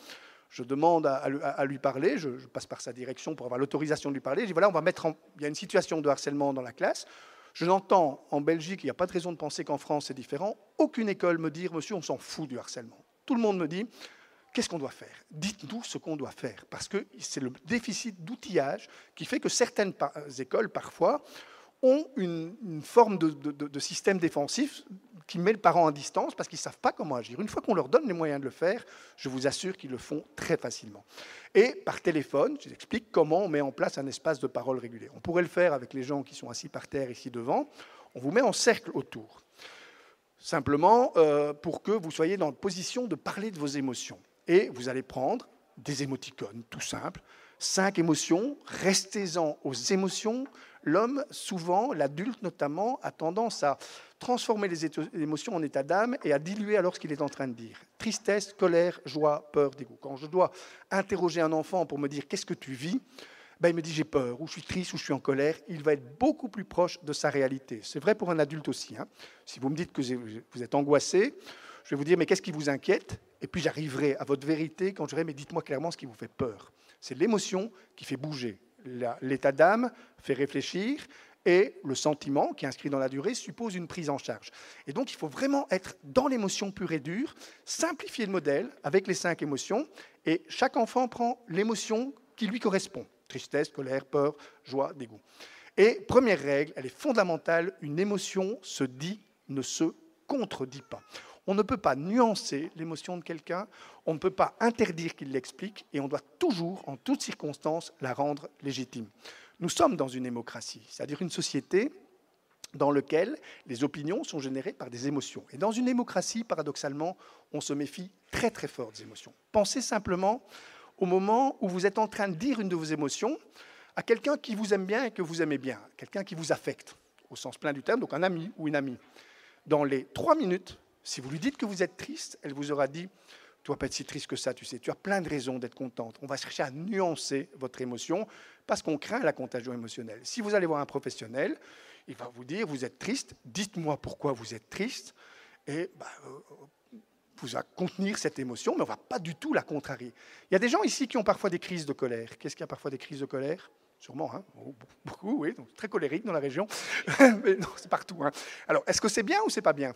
je demande à, lui parler, je, passe par sa direction pour avoir l'autorisation de lui parler, je dis voilà, on va mettre il y a une situation de harcèlement dans la classe, je n'entends en Belgique, il n'y a pas de raison de penser qu'en France c'est différent, aucune école me dit monsieur, on s'en fout du harcèlement. Tout le monde me dit qu'est-ce qu'on doit faire? Dites-nous ce qu'on doit faire, parce que c'est le déficit d'outillage qui fait que certaines écoles, parfois, ont une, forme de, système défensif qui met le parent à distance parce qu'ils ne savent pas comment agir. Une fois qu'on leur donne les moyens de le faire, je vous assure qu'ils le font très facilement. Et par téléphone, je vous explique comment on met en place un espace de parole régulé. On pourrait le faire avec les gens qui sont assis par terre ici devant. On vous met en cercle autour. Simplement euh, pour que vous soyez dans la position de parler de vos émotions. Et vous allez prendre des émoticônes, tout simples. Cinq émotions, restez-en aux émotions, l'homme, souvent, l'adulte notamment, a tendance à transformer les émotions en état d'âme et à diluer alors ce qu'il est en train de dire. Tristesse, colère, joie, peur, dégoût. Quand je dois interroger un enfant pour me dire qu'est-ce que tu vis, ben, il me dit j'ai peur, ou je suis triste, ou je suis en colère. Il va être beaucoup plus proche de sa réalité. C'est vrai pour un adulte aussi. Hein. Si vous me dites que vous êtes angoissé, je vais vous dire mais qu'est-ce qui vous inquiète? Et puis j'arriverai à votre vérité quand je dirai mais dites-moi clairement ce qui vous fait peur. C'est l'émotion qui fait bouger. L'état d'âme fait réfléchir et le sentiment, qui est inscrit dans la durée, suppose une prise en charge. Et donc, il faut vraiment être dans l'émotion pure et dure, simplifier le modèle avec les cinq émotions, et chaque enfant prend l'émotion qui lui correspond. Tristesse, colère, peur, joie, dégoût. Et première règle, elle est fondamentale, une émotion se dit, ne se contredit pas. On ne peut pas nuancer l'émotion de quelqu'un, on ne peut pas interdire qu'il l'explique, et on doit toujours, en toutes circonstances, la rendre légitime. Nous sommes dans une démocratie, c'est-à-dire une société dans laquelle les opinions sont générées par des émotions. Et dans une démocratie, paradoxalement, on se méfie très très fort des émotions. Pensez simplement au moment où vous êtes en train de dire une de vos émotions à quelqu'un qui vous aime bien et que vous aimez bien, quelqu'un qui vous affecte, au sens plein du terme, donc un ami ou une amie. Dans les trois minutes, si vous lui dites que vous êtes triste, elle vous aura dit tu ne vas pas être si triste que ça, tu sais, tu as plein de raisons d'être contente. On va chercher à nuancer votre émotion parce qu'on craint la contagion émotionnelle. Si vous allez voir un professionnel, il va vous dire, vous êtes triste, dites-moi pourquoi vous êtes triste, et bah, euh, vous contenir cette émotion, mais on ne va pas du tout la contrarier. Il y a des gens ici qui ont parfois des crises de colère. Qu'est-ce qu'il y a parfois des crises de colère? Sûrement, hein oh, beaucoup, oui, très colérique dans la région. mais non, c'est partout. Hein. Alors, est-ce que c'est bien ou c'est pas bien?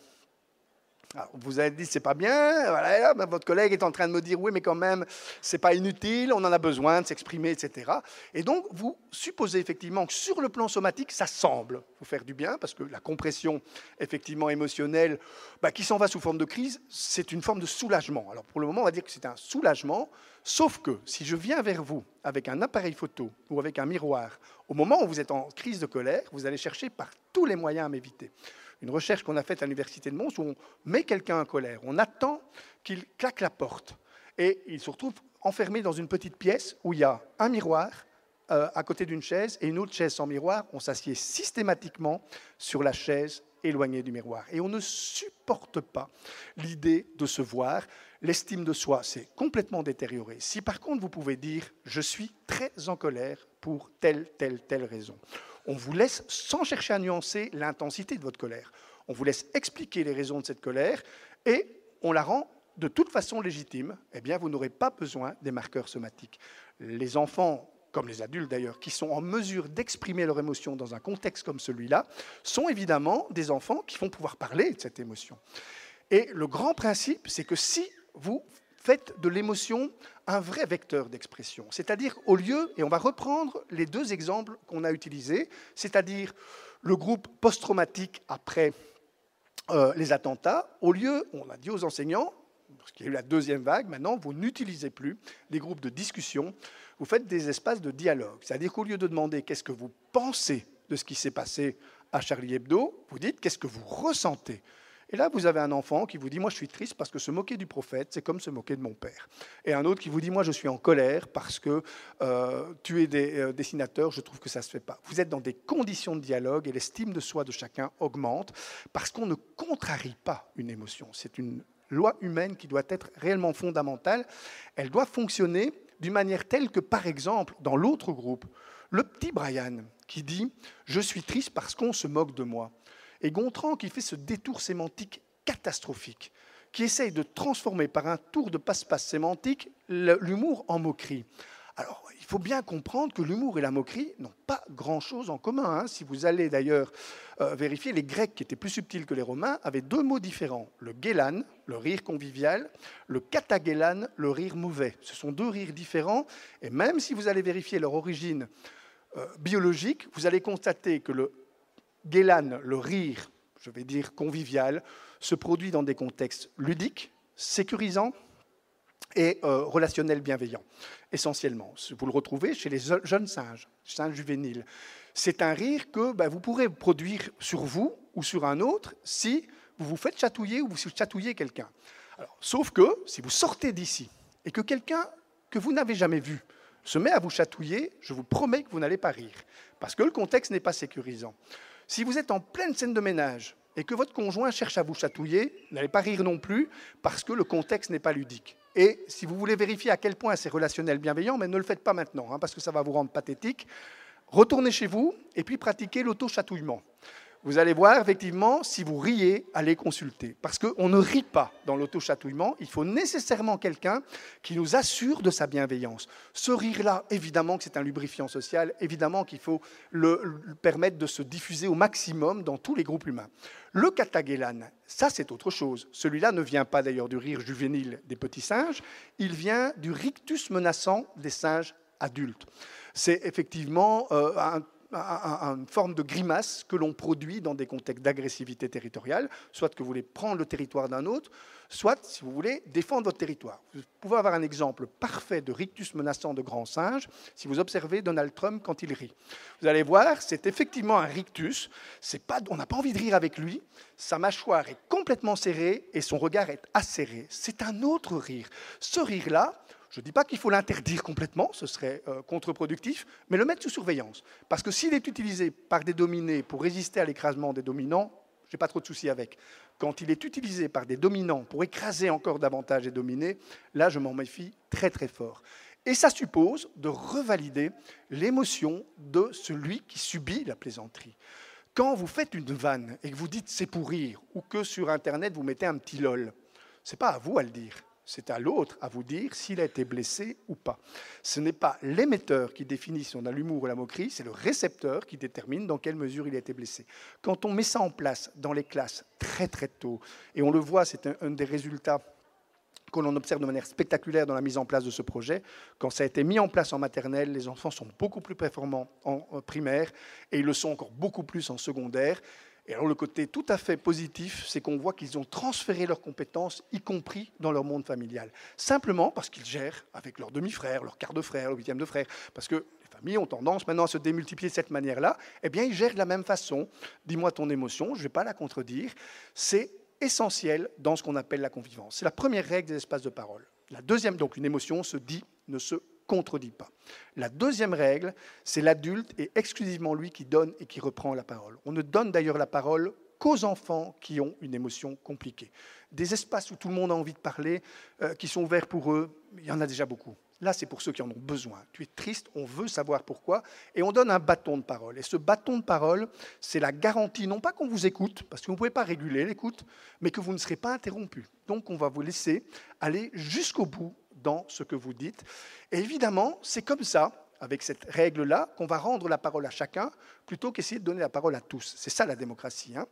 Vous avez dit c'est pas bien, voilà, ben, votre collègue est en train de me dire oui, mais quand même, c'est pas inutile, on en a besoin de s'exprimer, etc. Et donc, vous supposez effectivement que sur le plan somatique, ça semble vous faire du bien, parce que la compression effectivement émotionnelle, ben, qui s'en va sous forme de crise, c'est une forme de soulagement. Alors pour le moment, on va dire que c'est un soulagement, sauf que si je viens vers vous avec un appareil photo ou avec un miroir, au moment où vous êtes en crise de colère, vous allez chercher par tous les moyens à m'éviter une recherche qu'on a faite à l'Université de Mons où on met quelqu'un en colère, on attend qu'il claque la porte et il se retrouve enfermé dans une petite pièce où il y a un miroir euh, à côté d'une chaise et une autre chaise sans miroir. On s'assied systématiquement sur la chaise éloignée du miroir. Et on ne supporte pas l'idée de se voir. L'estime de soi s'est complètement détériorée. Si par contre vous pouvez dire je suis très en colère pour telle, telle, telle raison, on vous laisse, sans chercher à nuancer l'intensité de votre colère, on vous laisse expliquer les raisons de cette colère et on la rend de toute façon légitime, eh bien, vous n'aurez pas besoin des marqueurs somatiques. Les enfants, comme les adultes d'ailleurs, qui sont en mesure d'exprimer leur émotion dans un contexte comme celui-là, sont évidemment des enfants qui vont pouvoir parler de cette émotion. Et le grand principe, c'est que si vous faites de l'émotion un vrai vecteur d'expression. C'est-à-dire, au lieu, et on va reprendre les deux exemples qu'on a utilisés, c'est-à-dire le groupe post-traumatique après euh, les attentats, au lieu, on a dit aux enseignants, parce qu'il y a eu la deuxième vague, maintenant, vous n'utilisez plus les groupes de discussion, vous faites des espaces de dialogue. C'est-à-dire qu'au lieu de demander qu'est-ce que vous pensez de ce qui s'est passé à Charlie Hebdo, vous dites qu'est-ce que vous ressentez et là, vous avez un enfant qui vous dit, moi je suis triste parce que se moquer du prophète, c'est comme se moquer de mon père. Et un autre qui vous dit, moi je suis en colère parce que euh, tuer des euh, dessinateurs, je trouve que ça ne se fait pas. Vous êtes dans des conditions de dialogue et l'estime de soi de chacun augmente parce qu'on ne contrarie pas une émotion. C'est une loi humaine qui doit être réellement fondamentale. Elle doit fonctionner d'une manière telle que, par exemple, dans l'autre groupe, le petit Brian qui dit, je suis triste parce qu'on se moque de moi. Et Gontran qui fait ce détour sémantique catastrophique, qui essaye de transformer par un tour de passe-passe sémantique l'humour en moquerie. Alors, il faut bien comprendre que l'humour et la moquerie n'ont pas grand-chose en commun. Hein. Si vous allez d'ailleurs euh, vérifier, les Grecs, qui étaient plus subtils que les Romains, avaient deux mots différents. Le gélan, le rire convivial, le katagélan, le rire mauvais. Ce sont deux rires différents, et même si vous allez vérifier leur origine euh, biologique, vous allez constater que le Gélan, le rire, je vais dire convivial, se produit dans des contextes ludiques, sécurisants et euh, relationnels bienveillants, essentiellement. Vous le retrouvez chez les jeunes singes, singes juvéniles. C'est un rire que ben, vous pourrez produire sur vous ou sur un autre si vous vous faites chatouiller ou vous chatouillez quelqu'un. sauf que si vous sortez d'ici et que quelqu'un que vous n'avez jamais vu se met à vous chatouiller, je vous promets que vous n'allez pas rire. parce que le contexte n'est pas sécurisant. Si vous êtes en pleine scène de ménage et que votre conjoint cherche à vous chatouiller, n'allez pas rire non plus parce que le contexte n'est pas ludique. Et si vous voulez vérifier à quel point c'est relationnel bienveillant, mais ne le faites pas maintenant, hein, parce que ça va vous rendre pathétique, retournez chez vous et puis pratiquez l'auto-chatouillement. Vous allez voir, effectivement, si vous riez, allez consulter. Parce qu'on ne rit pas dans l'auto-chatouillement. Il faut nécessairement quelqu'un qui nous assure de sa bienveillance. Ce rire-là, évidemment que c'est un lubrifiant social, évidemment qu'il faut le, permettre de se diffuser au maximum dans tous les groupes humains. Le katagelan, ça c'est autre chose. Celui-là ne vient pas d'ailleurs du rire juvénile des petits singes, il vient du rictus menaçant des singes adultes. C'est effectivement euh, un une forme de grimace que l'on produit dans des contextes d'agressivité territoriale, soit que vous voulez prendre le territoire d'un autre, soit, si vous voulez, défendre votre territoire. Vous pouvez avoir un exemple parfait de rictus menaçant de grand singe si vous observez Donald Trump quand il rit. Vous allez voir, c'est effectivement un rictus. On n'a pas envie de rire avec lui. Sa mâchoire est complètement serrée et son regard est acéré. C'est un autre rire. Ce rire-là, je ne dis pas qu'il faut l'interdire complètement, ce serait euh, contre-productif, mais le mettre sous surveillance. Parce que s'il est utilisé par des dominés pour résister à l'écrasement des dominants, je n'ai pas trop de soucis avec. Quand il est utilisé par des dominants pour écraser encore davantage les dominés, là, je m'en méfie très très fort. Et ça suppose de revalider l'émotion de celui qui subit la plaisanterie. Quand vous faites une vanne et que vous dites c'est pour rire, ou que sur Internet vous mettez un petit lol, c'est pas à vous à le dire. C'est à l'autre à vous dire s'il a été blessé ou pas. Ce n'est pas l'émetteur qui définit si on a l'humour ou la moquerie, c'est le récepteur qui détermine dans quelle mesure il a été blessé. Quand on met ça en place dans les classes très très tôt, et on le voit, c'est un, des résultats que l'on observe de manière spectaculaire dans la mise en place de ce projet. Quand ça a été mis en place en maternelle, les enfants sont beaucoup plus performants en primaire et ils le sont encore beaucoup plus en secondaire. Et alors le côté tout à fait positif, c'est qu'on voit qu'ils ont transféré leurs compétences, y compris dans leur monde familial. Simplement parce qu'ils gèrent avec leurs demi-frères, leurs quarts de frères, le huitième de frère. Parce que les familles ont tendance maintenant à se démultiplier de cette manière-là. Eh bien, ils gèrent de la même façon. Dis-moi ton émotion, je ne vais pas la contredire. C'est essentiel dans ce qu'on appelle la convivence. C'est la première règle des espaces de parole. La deuxième, donc, une émotion se dit, ne se contredit pas. La deuxième règle, c'est l'adulte et exclusivement lui qui donne et qui reprend la parole. On ne donne d'ailleurs la parole qu'aux enfants qui ont une émotion compliquée. Des espaces où tout le monde a envie de parler, euh, qui sont ouverts pour eux, il y en a déjà beaucoup. Là, c'est pour ceux qui en ont besoin. Tu es triste, on veut savoir pourquoi, et on donne un bâton de parole. Et ce bâton de parole, c'est la garantie, non pas qu'on vous écoute, parce que vous ne pouvez pas réguler l'écoute, mais que vous ne serez pas interrompu. Donc, on va vous laisser aller jusqu'au bout dans ce que vous dites. Et évidemment, c'est comme ça, avec cette règle-là, qu'on va rendre la parole à chacun plutôt qu'essayer de donner la parole à tous. C'est ça la démocratie. Hein.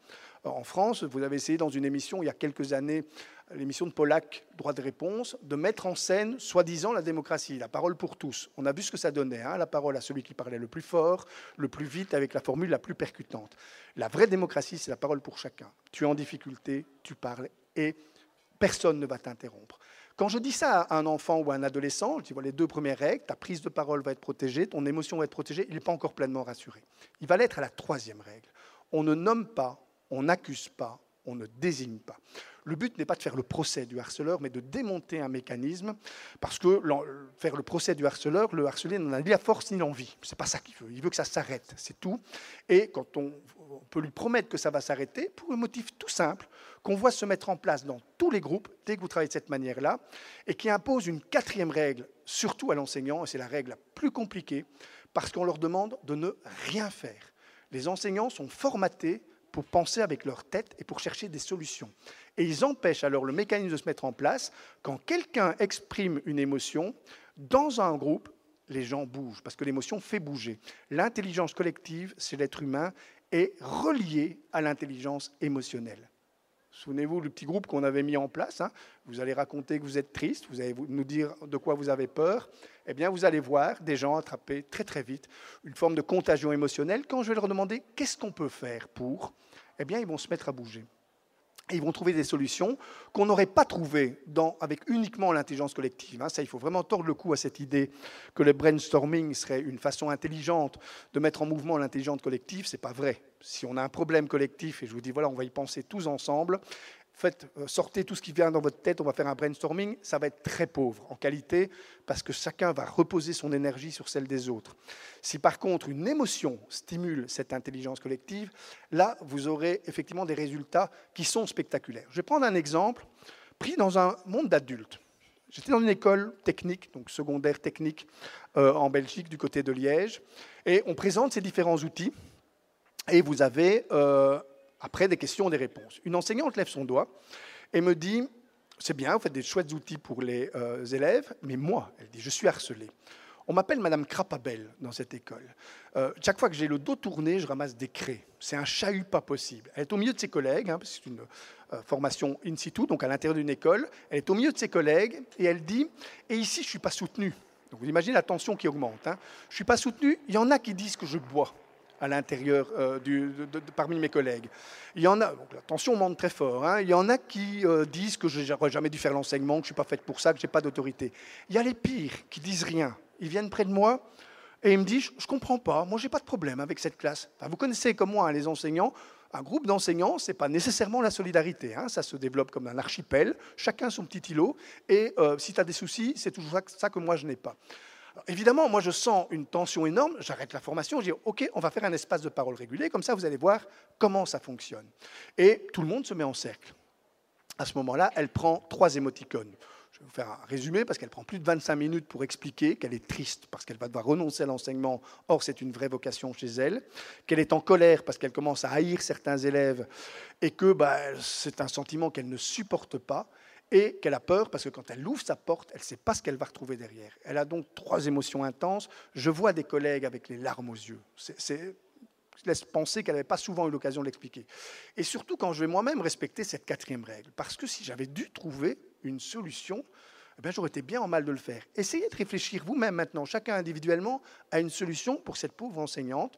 En France, vous avez essayé dans une émission il y a quelques années, l'émission de Pollack, Droit de réponse, de mettre en scène, soi-disant, la démocratie, la parole pour tous. On a vu ce que ça donnait, hein, la parole à celui qui parlait le plus fort, le plus vite, avec la formule la plus percutante. La vraie démocratie, c'est la parole pour chacun. Tu es en difficulté, tu parles, et personne ne va t'interrompre. Quand je dis ça à un enfant ou à un adolescent, je dis les deux premières règles, ta prise de parole va être protégée, ton émotion va être protégée, il n'est pas encore pleinement rassuré. Il va l'être à la troisième règle. On ne nomme pas, on n'accuse pas, on ne désigne pas. Le but n'est pas de faire le procès du harceleur, mais de démonter un mécanisme, parce que faire le procès du harceleur, le harcelé n'en a ni la force ni l'envie. C'est pas ça qu'il veut. Il veut que ça s'arrête, c'est tout. Et quand on, peut lui promettre que ça va s'arrêter, pour un motif tout simple, qu'on voit se mettre en place dans tous les groupes, dès que vous travaillez de cette manière-là, et qui impose une quatrième règle, surtout à l'enseignant, et c'est la règle la plus compliquée, parce qu'on leur demande de ne rien faire. Les enseignants sont formatés pour penser avec leur tête et pour chercher des solutions. Et ils empêchent alors le mécanisme de se mettre en place. Quand quelqu'un exprime une émotion, dans un groupe, les gens bougent, parce que l'émotion fait bouger. L'intelligence collective, c'est l'être humain, est relié à l'intelligence émotionnelle. Souvenez-vous du petit groupe qu'on avait mis en place. Hein. Vous allez raconter que vous êtes triste, vous allez nous dire de quoi vous avez peur. Eh bien, vous allez voir des gens attraper très très vite une forme de contagion émotionnelle. Quand je vais leur demander qu'est-ce qu'on peut faire pour, eh bien, ils vont se mettre à bouger. Ils vont trouver des solutions qu'on n'aurait pas trouvées avec uniquement l'intelligence collective. Hein. Ça, il faut vraiment tordre le cou à cette idée que le brainstorming serait une façon intelligente de mettre en mouvement l'intelligence collective. Ce n'est pas vrai. Si on a un problème collectif, et je vous dis, voilà, on va y penser tous ensemble, faites, euh, sortez tout ce qui vient dans votre tête, on va faire un brainstorming, ça va être très pauvre en qualité parce que chacun va reposer son énergie sur celle des autres. Si par contre une émotion stimule cette intelligence collective, là, vous aurez effectivement des résultats qui sont spectaculaires. Je vais prendre un exemple pris dans un monde d'adultes. J'étais dans une école technique, donc secondaire technique, euh, en Belgique, du côté de Liège, et on présente ces différents outils, et vous avez euh, après des questions, des réponses. Une enseignante lève son doigt et me dit, c'est bien, vous faites des chouettes outils pour les euh, élèves, mais moi, elle dit, je suis harcelée. On m'appelle Madame Crapabelle dans cette école. Euh, chaque fois que j'ai le dos tourné, je ramasse des craies. C'est un chahut pas possible. Elle est au milieu de ses collègues, hein, c'est une formation in situ, donc à l'intérieur d'une école. Elle est au milieu de ses collègues et elle dit Et ici, je ne suis pas soutenue. Donc vous imaginez la tension qui augmente. Hein. Je ne suis pas soutenue. Il y en a qui disent que je bois à l'intérieur euh, parmi mes collègues. Il y en a, donc la tension monte très fort, hein. il y en a qui euh, disent que je n'aurais jamais dû faire l'enseignement, que je ne suis pas faite pour ça, que je n'ai pas d'autorité. Il y a les pires qui disent rien. Ils viennent près de moi et ils me disent, je ne comprends pas, moi je n'ai pas de problème avec cette classe. vous connaissez comme moi hein, les enseignants, un groupe d'enseignants, ce n'est pas nécessairement la solidarité. Hein. ça se développe comme un archipel, chacun son petit îlot. Et euh, si tu as des soucis, c'est toujours ça que moi je n'ai pas évidemment, moi je sens une tension énorme, j'arrête la formation, je dis OK, on va faire un espace de parole régulé, comme ça vous allez voir comment ça fonctionne. Et tout le monde se met en cercle. À ce moment-là, elle prend trois émoticônes. Je vais vous faire un résumé parce qu'elle prend plus de 25 minutes pour expliquer qu'elle est triste parce qu'elle va devoir renoncer à l'enseignement, or c'est une vraie vocation chez elle, qu'elle est en colère parce qu'elle commence à haïr certains élèves et que bah, c'est un sentiment qu'elle ne supporte pas, et qu'elle a peur parce que quand elle ouvre sa porte, elle ne sait pas ce qu'elle va retrouver derrière. Elle a donc trois émotions intenses. Je vois des collègues avec les larmes aux yeux. C'est, laisse penser qu'elle n'avait pas souvent eu l'occasion de l'expliquer. Et surtout quand je vais moi-même respecter cette quatrième règle. Parce que si j'avais dû trouver une solution, eh j'aurais été bien en mal de le faire. Essayez de réfléchir vous-même maintenant, chacun individuellement, à une solution pour cette pauvre enseignante.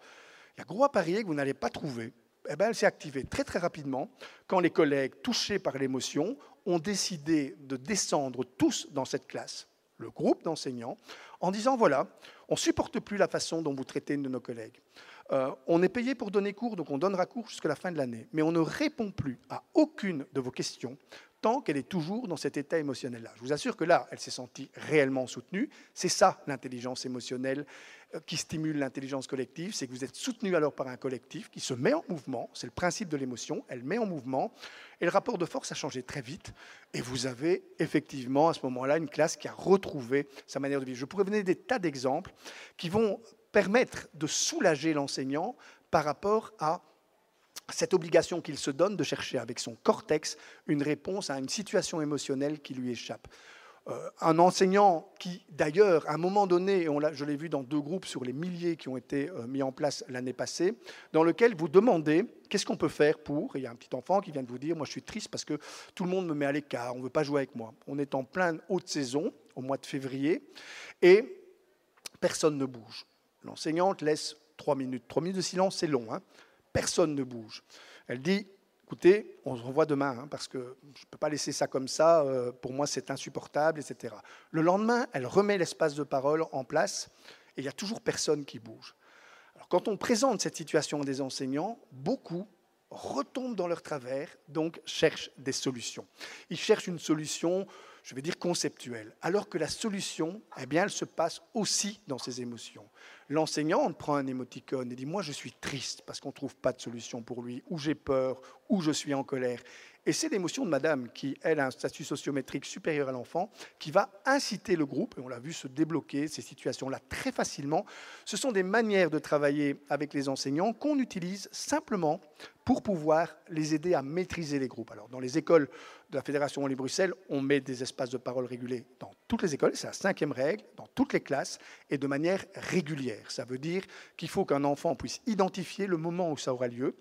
Il y a gros à parier que vous n'allez pas trouver. Eh ben, elle s'est activée très très rapidement quand les collègues, touchés par l'émotion, ont décidé de descendre tous dans cette classe, le groupe d'enseignants, en disant voilà, on ne supporte plus la façon dont vous traitez une de nos collègues. Euh, on est payé pour donner cours, donc on donnera cours jusqu'à la fin de l'année, mais on ne répond plus à aucune de vos questions tant qu'elle est toujours dans cet état émotionnel-là. Je vous assure que là, elle s'est sentie réellement soutenue. C'est ça l'intelligence émotionnelle euh, qui stimule l'intelligence collective, c'est que vous êtes soutenu alors par un collectif qui se met en mouvement, c'est le principe de l'émotion, elle met en mouvement, et le rapport de force a changé très vite, et vous avez effectivement à ce moment-là une classe qui a retrouvé sa manière de vivre. Je pourrais donner des tas d'exemples qui vont permettre de soulager l'enseignant par rapport à cette obligation qu'il se donne de chercher avec son cortex une réponse à une situation émotionnelle qui lui échappe. Euh, un enseignant qui, d'ailleurs, à un moment donné, on je l'ai vu dans deux groupes sur les milliers qui ont été euh, mis en place l'année passée, dans lequel vous demandez qu'est-ce qu'on peut faire pour, il y a un petit enfant qui vient de vous dire, moi je suis triste parce que tout le monde me met à l'écart, on ne veut pas jouer avec moi. On est en pleine haute saison, au mois de février, et personne ne bouge. L'enseignante laisse trois minutes. Trois minutes de silence, c'est long. Hein personne ne bouge. Elle dit, écoutez, on se revoit demain, hein, parce que je ne peux pas laisser ça comme ça, euh, pour moi c'est insupportable, etc. Le lendemain, elle remet l'espace de parole en place, et il n'y a toujours personne qui bouge. Quand on présente cette situation à des enseignants, beaucoup retombent dans leur travers, donc cherchent des solutions. Ils cherchent une solution, je vais dire conceptuelle, alors que la solution, eh bien, elle se passe aussi dans ces émotions. L'enseignant prend un émoticône et dit Moi, je suis triste parce qu'on ne trouve pas de solution pour lui, ou j'ai peur, ou je suis en colère. Et c'est l'émotion de madame qui, elle, a un statut sociométrique supérieur à l'enfant, qui va inciter le groupe, et on l'a vu se débloquer ces situations-là très facilement. Ce sont des manières de travailler avec les enseignants qu'on utilise simplement pour pouvoir les aider à maîtriser les groupes. Alors, dans les écoles de la Fédération Wallonie-Bruxelles, on met des espaces de parole régulés dans toutes les écoles, c'est la cinquième règle, dans toutes les classes, et de manière régulière. Ça veut dire qu'il faut qu'un enfant puisse identifier le moment où ça aura lieu.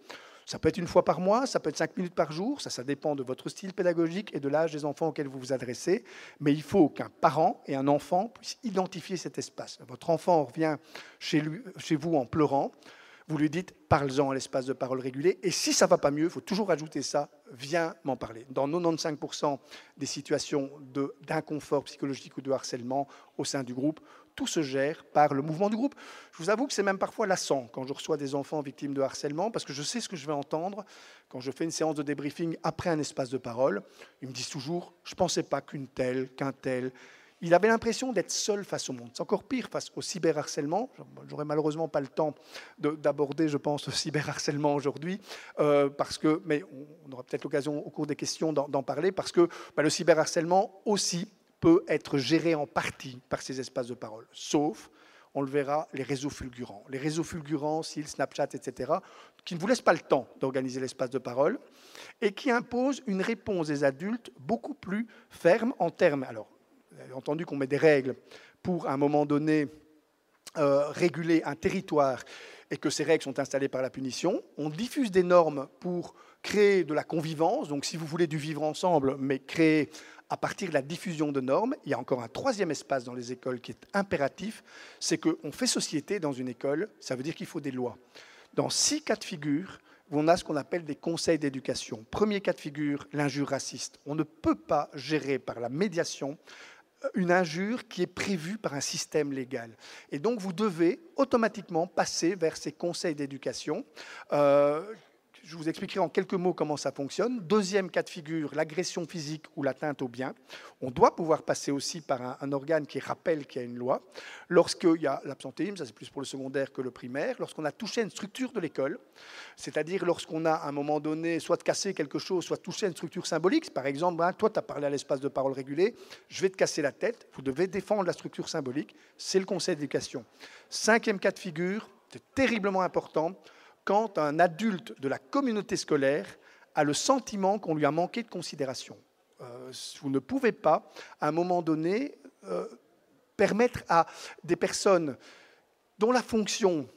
Ça peut être une fois par mois, ça peut être cinq minutes par jour, ça, ça dépend de votre style pédagogique et de l'âge des enfants auxquels vous vous adressez, mais il faut qu'un parent et un enfant puissent identifier cet espace. Votre enfant revient chez, lui, chez vous en pleurant, vous lui dites, parle-en à l'espace de parole régulé, et si ça va pas mieux, il faut toujours ajouter ça, viens m'en parler. Dans 95% des situations d'inconfort psychologique ou de harcèlement au sein du groupe, tout se gère par le mouvement du groupe. Je vous avoue que c'est même parfois lassant quand je reçois des enfants victimes de harcèlement, parce que je sais ce que je vais entendre quand je fais une séance de débriefing après un espace de parole. Ils me disent toujours, je ne pensais pas qu'une telle, qu'un tel. Il avait l'impression d'être seul face au monde. C'est encore pire face au cyberharcèlement. J'aurais malheureusement pas le temps d'aborder, je pense, le cyberharcèlement aujourd'hui, euh, parce que, mais on aura peut-être l'occasion au cours des questions d'en parler, parce que bah, le cyberharcèlement aussi être géré en partie par ces espaces de parole, sauf, on le verra, les réseaux fulgurants. Les réseaux fulgurants, SIL, Snapchat, etc., qui ne vous laissent pas le temps d'organiser l'espace de parole et qui imposent une réponse des adultes beaucoup plus ferme en termes. Alors, vous avez entendu qu'on met des règles pour, à un moment donné, euh, réguler un territoire et que ces règles sont installées par la punition. On diffuse des normes pour créer de la convivence. Donc, si vous voulez du vivre ensemble, mais créer à partir de la diffusion de normes, il y a encore un troisième espace dans les écoles qui est impératif, c'est qu'on fait société dans une école, ça veut dire qu'il faut des lois. Dans six cas de figure, on a ce qu'on appelle des conseils d'éducation. Premier cas de figure, l'injure raciste. On ne peut pas gérer par la médiation euh, une injure qui est prévue par un système légal. Et donc vous devez automatiquement passer vers ces conseils d'éducation euh, je vous expliquerai en quelques mots comment ça fonctionne. Deuxième cas de figure, l'agression physique ou l'atteinte au bien. On doit pouvoir passer aussi par un, organe qui rappelle qu'il y a une loi. Lorsqu'il y a l'absentéisme, ça c'est plus pour le secondaire que le primaire, lorsqu'on a touché une structure de l'école, c'est-à-dire lorsqu'on a à un moment donné soit cassé quelque chose, soit touché une structure symbolique, par exemple, hein, toi tu as parlé à l'espace de parole régulé, je vais te casser la tête, vous devez défendre la structure symbolique, c'est le conseil d'éducation. Cinquième cas de figure, c'est terriblement important, quand un adulte de la communauté scolaire a le sentiment qu'on lui a manqué de considération. Euh, vous ne pouvez pas, à un moment donné, euh, permettre à des personnes dont la fonction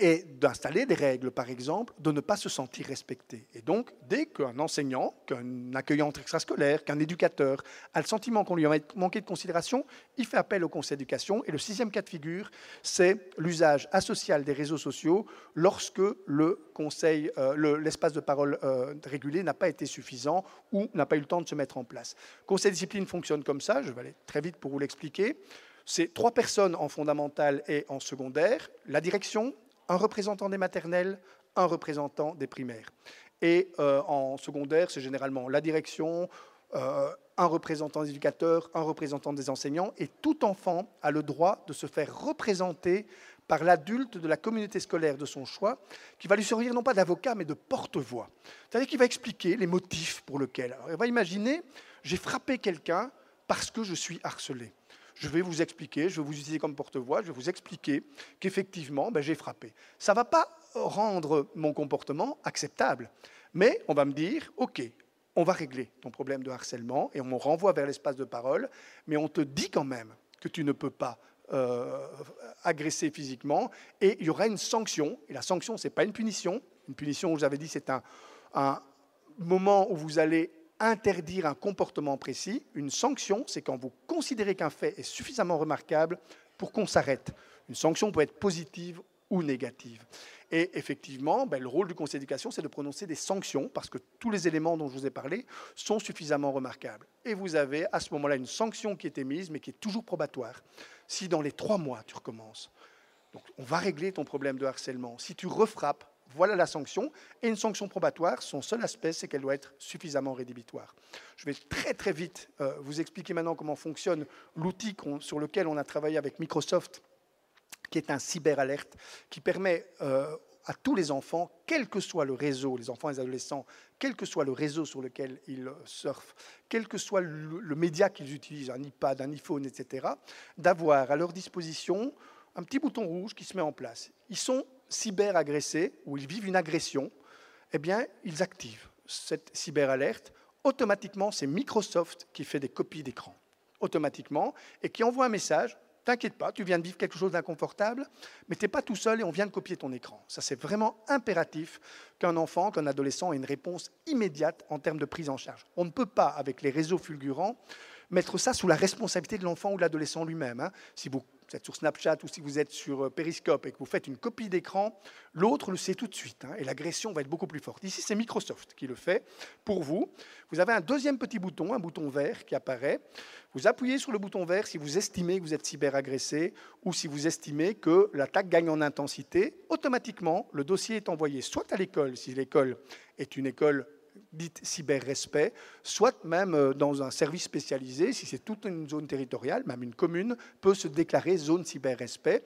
et d'installer des règles, par exemple, de ne pas se sentir respecté. Et donc, dès qu'un enseignant, qu'un accueillant extrascolaire, qu'un éducateur a le sentiment qu'on lui a manqué de considération, il fait appel au conseil d'éducation. Et le sixième cas de figure, c'est l'usage asocial des réseaux sociaux lorsque le conseil, euh, l'espace de parole euh, régulé n'a pas été suffisant ou n'a pas eu le temps de se mettre en place. Conseil de discipline fonctionne comme ça, je vais aller très vite pour vous l'expliquer. C'est trois personnes en fondamental et en secondaire, la direction, un représentant des maternelles, un représentant des primaires. Et euh, en secondaire, c'est généralement la direction, euh, un représentant des éducateurs, un représentant des enseignants, et tout enfant a le droit de se faire représenter par l'adulte de la communauté scolaire de son choix, qui va lui servir non pas d'avocat, mais de porte-voix. C'est-à-dire qu'il va expliquer les motifs pour lesquels. Alors, il va imaginer, j'ai frappé quelqu'un parce que je suis harcelé je vais vous expliquer, je vais vous utiliser comme porte-voix, je vais vous expliquer qu'effectivement, ben, j'ai frappé. Ça ne va pas rendre mon comportement acceptable, mais on va me dire, OK, on va régler ton problème de harcèlement et on me renvoie vers l'espace de parole, mais on te dit quand même que tu ne peux pas euh, agresser physiquement et il y aura une sanction. Et la sanction, ce n'est pas une punition. Une punition, vous avez dit, c'est un moment où vous allez interdire un comportement précis. Une sanction, c'est quand vous considérez qu'un fait est suffisamment remarquable pour qu'on s'arrête. Une sanction peut être positive ou négative. Et effectivement, ben, le rôle du conseil d'éducation, c'est de prononcer des sanctions, parce que tous les éléments dont je vous ai parlé sont suffisamment remarquables. Et vous avez à ce moment-là une sanction qui est émise, mais qui est toujours probatoire. Si dans les trois mois, tu recommences, donc on va régler ton problème de harcèlement. Si tu refrappes, voilà la sanction. Et une sanction probatoire, son seul aspect, c'est qu'elle doit être suffisamment rédhibitoire. Je vais très très vite euh, vous expliquer maintenant comment fonctionne l'outil sur lequel on a travaillé avec Microsoft, qui est un cyberalerte, qui permet euh, à tous les enfants, quel que soit le réseau, les enfants et les adolescents, quel que soit le réseau sur lequel ils surfent, quel que soit le, le média qu'ils utilisent, un iPad, un iPhone, etc., d'avoir à leur disposition un petit bouton rouge qui se met en place. Ils sont cyberagressés, ou ils vivent une agression, eh bien, ils activent cette cyberalerte. Automatiquement, c'est Microsoft qui fait des copies d'écran, automatiquement, et qui envoie un message. T'inquiète pas, tu viens de vivre quelque chose d'inconfortable, mais tu n'es pas tout seul et on vient de copier ton écran. Ça, c'est vraiment impératif qu'un enfant, qu'un adolescent ait une réponse immédiate en termes de prise en charge. On ne peut pas, avec les réseaux fulgurants, mettre ça sous la responsabilité de l'enfant ou de l'adolescent lui-même. Hein. Si vous vous êtes sur Snapchat ou si vous êtes sur euh, Periscope et que vous faites une copie d'écran, l'autre le sait tout de suite hein, et l'agression va être beaucoup plus forte. Ici, c'est Microsoft qui le fait pour vous. Vous avez un deuxième petit bouton, un bouton vert qui apparaît. Vous appuyez sur le bouton vert si vous estimez que vous êtes cyberagressé ou si vous estimez que l'attaque gagne en intensité. Automatiquement, le dossier est envoyé soit à l'école, si l'école est une école dite cyber-respect, soit même euh, dans un service spécialisé, si c'est toute une zone territoriale, même une commune, peut se déclarer zone cyber-respect.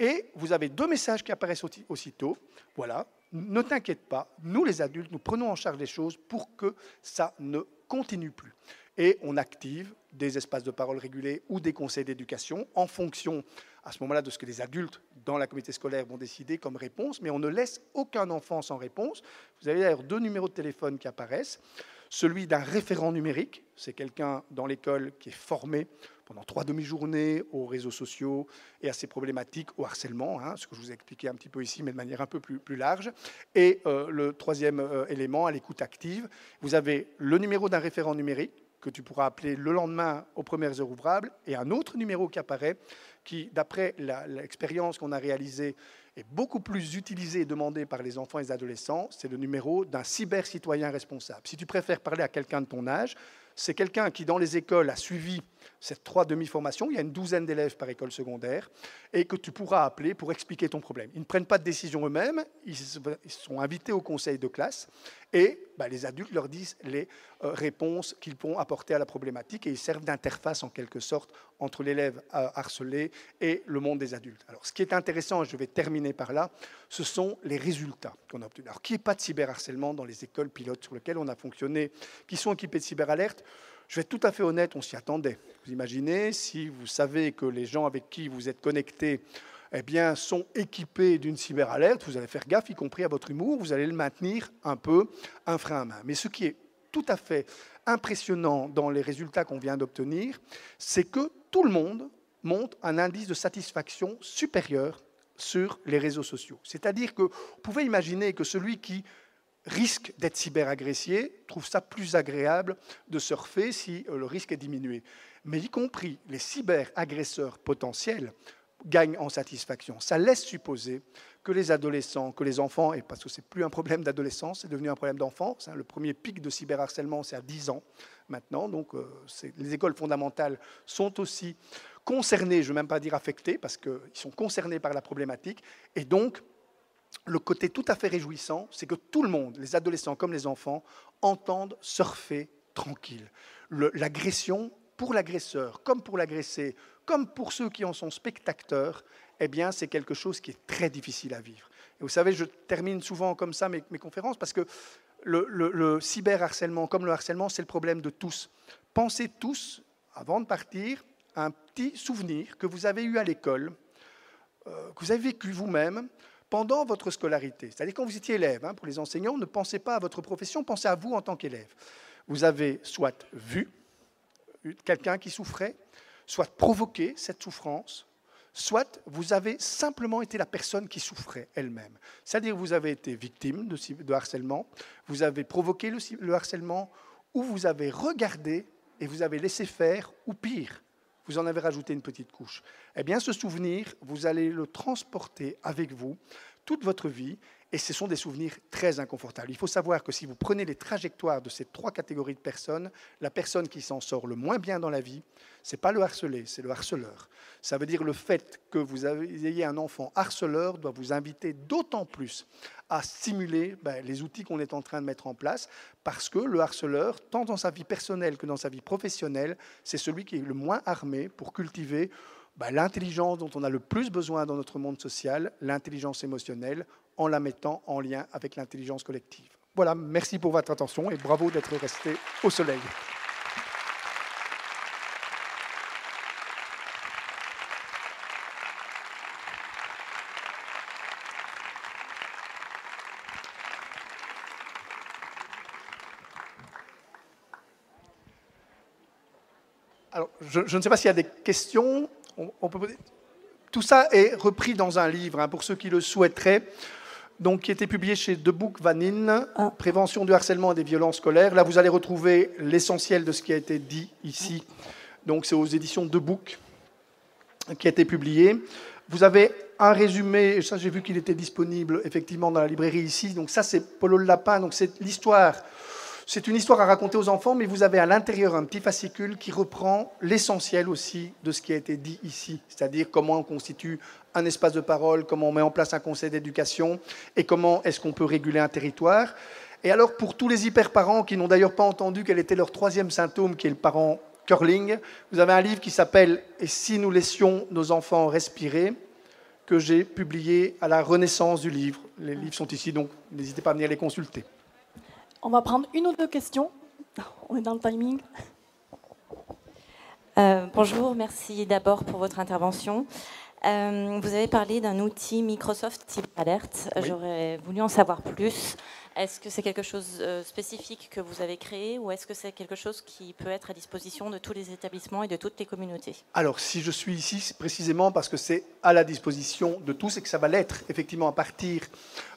Et vous avez deux messages qui apparaissent aussitôt. Voilà, ne t'inquiète pas, nous les adultes, nous prenons en charge les choses pour que ça ne continue plus. Et on active des espaces de parole régulés ou des conseils d'éducation en fonction à ce moment-là de ce que les adultes dans la comité scolaire vont décider comme réponse, mais on ne laisse aucun enfant sans réponse. Vous avez d'ailleurs deux numéros de téléphone qui apparaissent. Celui d'un référent numérique, c'est quelqu'un dans l'école qui est formé pendant trois demi-journées aux réseaux sociaux et à ces problématiques, au harcèlement, hein, ce que je vous ai expliqué un petit peu ici, mais de manière un peu plus, plus large. Et euh, le troisième euh, élément, à l'écoute active, vous avez le numéro d'un référent numérique que tu pourras appeler le lendemain aux premières heures ouvrables, et un autre numéro qui apparaît, qui, d'après l'expérience qu'on a réalisée, est beaucoup plus utilisé et demandé par les enfants et les adolescents, c'est le numéro d'un cyber-citoyen responsable. Si tu préfères parler à quelqu'un de ton âge, c'est quelqu'un qui, dans les écoles, a suivi ces trois demi-formations. Il y a une douzaine d'élèves par école secondaire et que tu pourras appeler pour expliquer ton problème. Ils ne prennent pas de décision eux-mêmes, ils sont invités au conseil de classe et bah, les adultes leur disent les euh, réponses qu'ils pourront apporter à la problématique et ils servent d'interface en quelque sorte entre l'élève euh, harcelé et le monde des adultes. Alors, ce qui est intéressant, et je vais terminer par là, ce sont les résultats qu'on a obtenus. Alors, qui n'est pas de cyberharcèlement dans les écoles pilotes sur lesquelles on a fonctionné, qui sont équipées de cyberalerte je vais être tout à fait honnête, on s'y attendait. Vous imaginez, si vous savez que les gens avec qui vous êtes connectés eh bien, sont équipés d'une cyberalerte, vous allez faire gaffe, y compris à votre humour, vous allez le maintenir un peu un frein à main. Mais ce qui est tout à fait impressionnant dans les résultats qu'on vient d'obtenir, c'est que tout le monde monte un indice de satisfaction supérieur sur les réseaux sociaux. C'est-à-dire que vous pouvez imaginer que celui qui risque d'être cyberagressé trouve ça plus agréable de surfer si euh, le risque est diminué. Mais y compris les cyberagresseurs potentiels gagnent en satisfaction. Ça laisse supposer que les adolescents, que les enfants, et parce que c'est plus un problème d'adolescence, c'est devenu un problème d'enfance. Le premier pic de cyberharcèlement, c'est à 10 ans maintenant. Donc euh, les écoles fondamentales sont aussi concernées, je ne veux même pas dire affectées, parce qu'ils sont concernés par la problématique. Et donc, le côté tout à fait réjouissant, c'est que tout le monde, les adolescents comme les enfants, entendent surfer tranquille. L'agression, pour l'agresseur, comme pour l'agressé, comme pour ceux qui en sont spectateurs, eh bien, c'est quelque chose qui est très difficile à vivre. Et vous savez, je termine souvent comme ça mes, conférences parce que le, le cyberharcèlement, comme le harcèlement, c'est le problème de tous. Pensez tous, avant de partir, à un petit souvenir que vous avez eu à l'école, euh, que vous avez vécu vous-même, pendant votre scolarité. C'est-à-dire quand vous étiez élève, hein, pour les enseignants, ne pensez pas à votre profession, pensez à vous en tant qu'élève. Vous avez soit vu quelqu'un qui souffrait, soit provoqué cette souffrance, soit vous avez simplement été la personne qui souffrait elle-même. C'est-à-dire vous avez été victime de, harcèlement, vous avez provoqué le harcèlement, ou vous avez regardé et vous avez laissé faire, ou pire, vous en avez rajouté une petite couche. Eh bien, ce souvenir, vous allez le transporter avec vous toute votre vie et ce sont des souvenirs très inconfortables. Il faut savoir que si vous prenez les trajectoires de ces trois catégories de personnes, la personne qui s'en sort le moins bien dans la vie, ce n'est pas le harcelé, c'est le harceleur. Ça veut dire le fait que vous ayez un enfant harceleur doit vous inviter d'autant plus à stimuler ben, les outils qu'on est en train de mettre en place, parce que le harceleur, tant dans sa vie personnelle que dans sa vie professionnelle, c'est celui qui est le moins armé pour cultiver ben, l'intelligence dont on a le plus besoin dans notre monde social, l'intelligence émotionnelle, en la mettant en lien avec l'intelligence collective. Voilà, merci pour votre attention et bravo d'être resté au soleil. Alors, je, ne sais pas s'il y a des questions. Tout ça est repris dans un livre, hein, pour ceux qui le souhaiteraient donc, qui était publié chez De Book Vanine, ah. Prévention du harcèlement et des violences scolaires. Là, vous allez retrouver l'essentiel de ce qui a été dit ici. Donc, c'est aux éditions De Book. qui a été publié. Vous avez un résumé, et ça j'ai vu qu'il était disponible effectivement dans la librairie ici. Donc ça c'est Polo le Lapin, donc c'est l'histoire. C'est une histoire à raconter aux enfants, mais vous avez à l'intérieur un petit fascicule qui reprend l'essentiel aussi de ce qui a été dit ici, c'est-à-dire comment on constitue un espace de parole, comment on met en place un conseil d'éducation et comment est-ce qu'on peut réguler un territoire. Et alors pour tous les hyper-parents qui n'ont d'ailleurs pas entendu quel était leur troisième symptôme, qui est le parent curling, vous avez un livre qui s'appelle Et si nous laissions nos enfants respirer? que j'ai publié à la renaissance du livre. Les livres sont ici, donc n'hésitez pas à venir les consulter. On va prendre une ou deux questions. On est dans le timing. Euh, bonjour, merci d'abord pour votre intervention. Euh, vous avez parlé d'un outil Microsoft Type Alert. J'aurais voulu en savoir plus. Est-ce que c'est quelque chose de euh, spécifique que vous avez créé ou est-ce que c'est quelque chose qui peut être à disposition de tous les établissements et de toutes les communautés? Alors, si je suis ici, c'est précisément parce que c'est à la disposition de tous et que ça va l'être effectivement à partir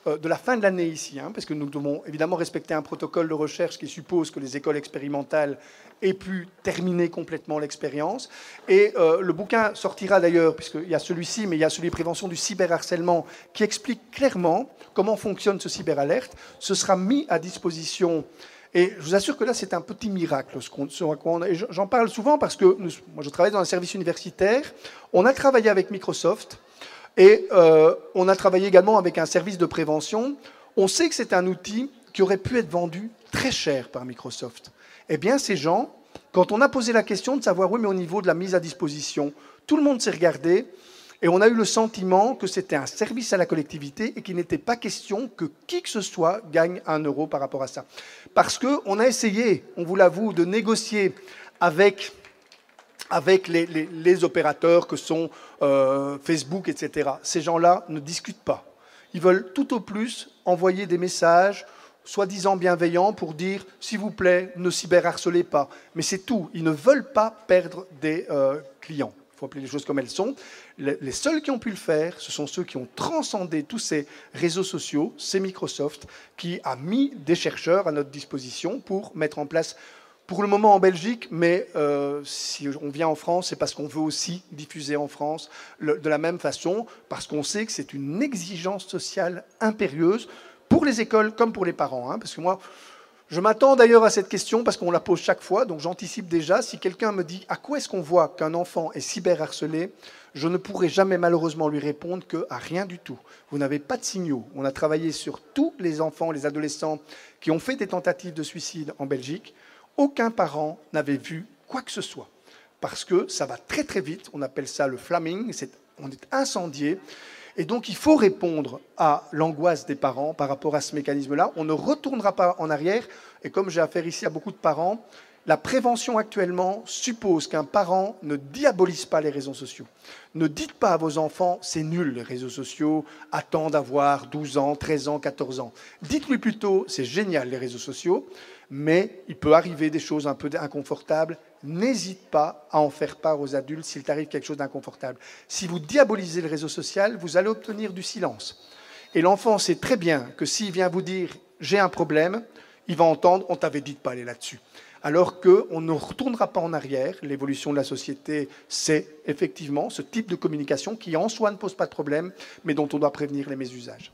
euh, de la fin de l'année ici, hein, parce que nous devons évidemment respecter un protocole de recherche qui suppose que les écoles expérimentales aient pu terminer complètement l'expérience. Et euh, le bouquin sortira d'ailleurs, puisqu'il y a celui-ci, mais il y a celui de prévention du cyberharcèlement, qui explique clairement comment fonctionne ce cyberalerte. Ce sera mis à disposition. Et je vous assure que là, c'est un petit miracle. Ce J'en parle souvent parce que moi, je travaille dans un service universitaire. On a travaillé avec Microsoft et euh, on a travaillé également avec un service de prévention. On sait que c'est un outil qui aurait pu être vendu très cher par Microsoft. Eh bien, ces gens, quand on a posé la question de savoir, oui, mais au niveau de la mise à disposition, tout le monde s'est regardé et on a eu le sentiment que c'était un service à la collectivité et qu'il n'était pas question que qui que ce soit gagne un euro par rapport à ça. Parce qu'on a essayé, on vous l'avoue, de négocier avec avec les, opérateurs que sont euh, Facebook, etc. Ces gens-là ne discutent pas. Ils veulent tout au plus envoyer des messages, soi-disant bienveillants, pour dire, s'il vous plaît, ne cyberharcelez pas. Mais c'est tout. Ils ne veulent pas perdre des euh, clients. Il faut appeler les choses comme elles sont. Les seuls qui ont pu le faire, ce sont ceux qui ont transcendé tous ces réseaux sociaux, c'est Microsoft, qui a mis des chercheurs à notre disposition pour mettre en place pour le moment en Belgique, mais euh, si on vient en France, c'est parce qu'on veut aussi diffuser en France de la même façon, parce qu'on sait que c'est une exigence sociale impérieuse pour les écoles comme pour les parents. Hein, parce que moi, je m'attends d'ailleurs à cette question parce qu'on la pose chaque fois, donc j'anticipe déjà. Si quelqu'un me dit à quoi est-ce qu'on voit qu'un enfant est cyberharcelé, je ne pourrai jamais malheureusement lui répondre que à rien du tout. Vous n'avez pas de signaux. On a travaillé sur tous les enfants, les adolescents qui ont fait des tentatives de suicide en Belgique aucun parent n'avait vu quoi que ce soit. Parce que ça va très très vite, on appelle ça le flaming, on est incendié. Et donc il faut répondre à l'angoisse des parents par rapport à ce mécanisme-là. On ne retournera pas en arrière. Et comme j'ai affaire ici à beaucoup de parents, la prévention actuellement suppose qu'un parent ne diabolise pas les réseaux sociaux. Ne dites pas à vos enfants, c'est nul les réseaux sociaux, attends d'avoir 12 ans, 13 ans, 14 ans. Dites-lui plutôt, c'est génial les réseaux sociaux, mais il peut arriver des choses un peu inconfortables. N'hésite pas à en faire part aux adultes s'il t'arrive quelque chose d'inconfortable. Si vous diabolisez le réseau social, vous allez obtenir du silence. Et l'enfant sait très bien que s'il vient vous dire j'ai un problème, il va entendre on t'avait dit de pas aller là-dessus. Alors qu'on ne retournera pas en arrière. L'évolution de la société, c'est effectivement ce type de communication qui en soi ne pose pas de problème, mais dont on doit prévenir les mésusages.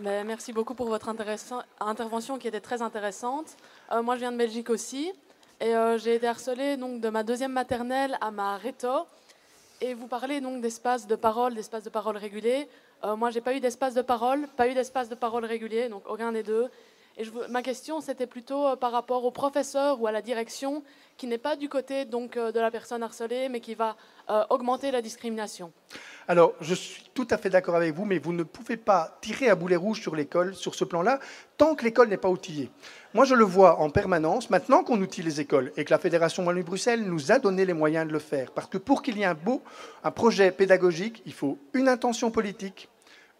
Merci beaucoup pour votre intervention qui était très intéressante. Euh, moi, je viens de Belgique aussi. Et euh, j'ai été harcelée donc, de ma deuxième maternelle à ma réto. Et vous parlez donc d'espace de parole, d'espace de parole régulé. Euh, moi, j'ai pas eu d'espace de parole, pas eu d'espace de parole régulier, donc aucun des deux. Et ma question, c'était plutôt euh, par rapport au professeur ou à la direction, qui n'est pas du côté donc de la personne harcelée, mais qui va augmenter la discrimination. Alors, je suis tout à fait d'accord avec vous, mais vous ne pouvez pas tirer à boulet rouge sur l'école, sur ce plan-là, tant que l'école n'est pas outillée. Moi, je le vois en permanence, maintenant qu'on outille les écoles et que la Fédération Wallonie-Bruxelles nous a donné les moyens de le faire. Parce que pour qu'il y ait un beau un projet pédagogique, il faut une intention politique,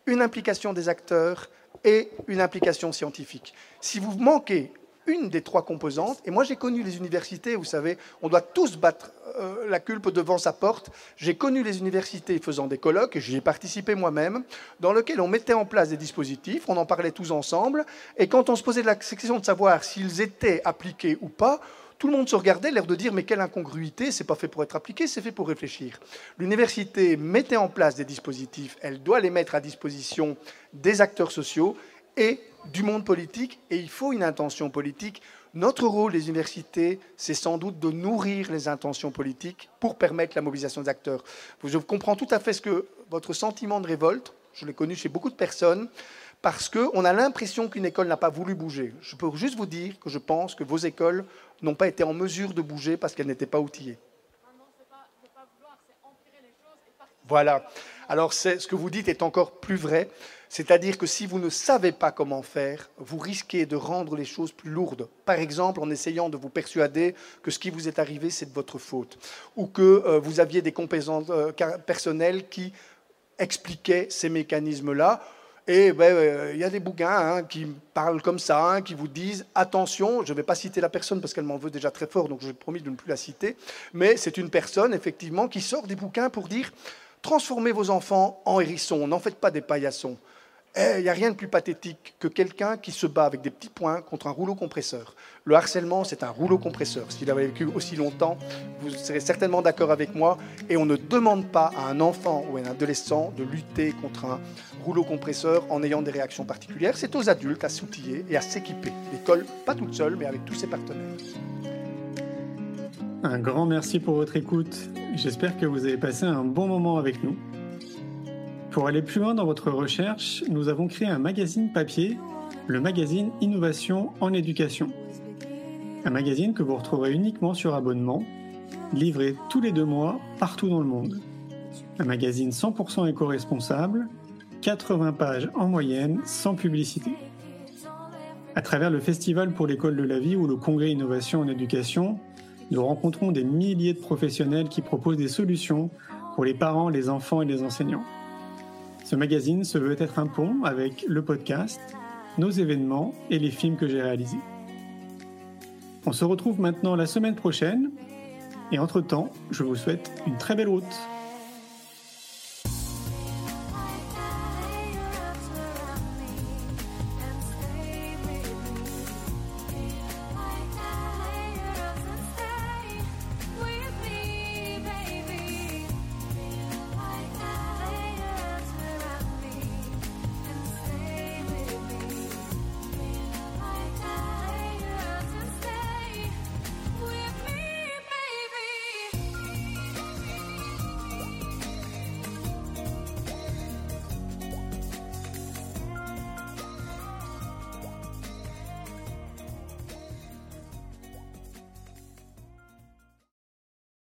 une implication des acteurs et une implication scientifique. Si vous manquez une des trois composantes. Et moi, j'ai connu les universités, vous savez, on doit tous battre euh, la culpe devant sa porte. J'ai connu les universités faisant des colloques, j'y ai participé moi-même, dans lesquels on mettait en place des dispositifs, on en parlait tous ensemble, et quand on se posait la question de savoir s'ils étaient appliqués ou pas, tout le monde se regardait, l'air de dire mais quelle incongruité, c'est pas fait pour être appliqué, c'est fait pour réfléchir. L'université mettait en place des dispositifs, elle doit les mettre à disposition des acteurs sociaux et du monde politique, et il faut une intention politique. Notre rôle des universités, c'est sans doute de nourrir les intentions politiques pour permettre la mobilisation des acteurs. Je comprends tout à fait ce que votre sentiment de révolte, je l'ai connu chez beaucoup de personnes, parce qu'on a l'impression qu'une école n'a pas voulu bouger. Je peux juste vous dire que je pense que vos écoles n'ont pas été en mesure de bouger parce qu'elles n'étaient pas outillées. Voilà. Alors ce que vous dites est encore plus vrai. C'est-à-dire que si vous ne savez pas comment faire, vous risquez de rendre les choses plus lourdes. Par exemple, en essayant de vous persuader que ce qui vous est arrivé, c'est de votre faute. Ou que euh, vous aviez des compétences euh, personnelles qui expliquaient ces mécanismes-là. Et ben, euh, il y a des bouquins hein, qui parlent comme ça, hein, qui vous disent attention, je ne vais pas citer la personne parce qu'elle m'en veut déjà très fort, donc j'ai promis de ne plus la citer, mais c'est une personne effectivement qui sort des bouquins pour dire transformez vos enfants en hérissons, n'en faites pas des paillassons. Il eh, n'y a rien de plus pathétique que quelqu'un qui se bat avec des petits points contre un rouleau compresseur. Le harcèlement, c'est un rouleau compresseur. S'il avait vécu aussi longtemps, vous serez certainement d'accord avec moi. Et on ne demande pas à un enfant ou à un adolescent de lutter contre un rouleau compresseur en ayant des réactions particulières. C'est aux adultes à s'outiller et à s'équiper. L'école, pas toute seule, mais avec tous ses partenaires. Un grand merci pour votre écoute. J'espère que vous avez passé un bon moment avec nous. Pour aller plus loin dans votre recherche, nous avons créé un magazine papier, le magazine Innovation en éducation. Un magazine que vous retrouverez uniquement sur abonnement, livré tous les deux mois partout dans le monde. Un magazine 100% éco-responsable, 80 pages en moyenne, sans publicité. À travers le Festival pour l'école de la vie ou le Congrès Innovation en éducation, nous rencontrons des milliers de professionnels qui proposent des solutions pour les parents, les enfants et les enseignants. Ce magazine se veut être un pont avec le podcast, nos événements et les films que j'ai réalisés. On se retrouve maintenant la semaine prochaine et entre-temps, je vous souhaite une très belle route.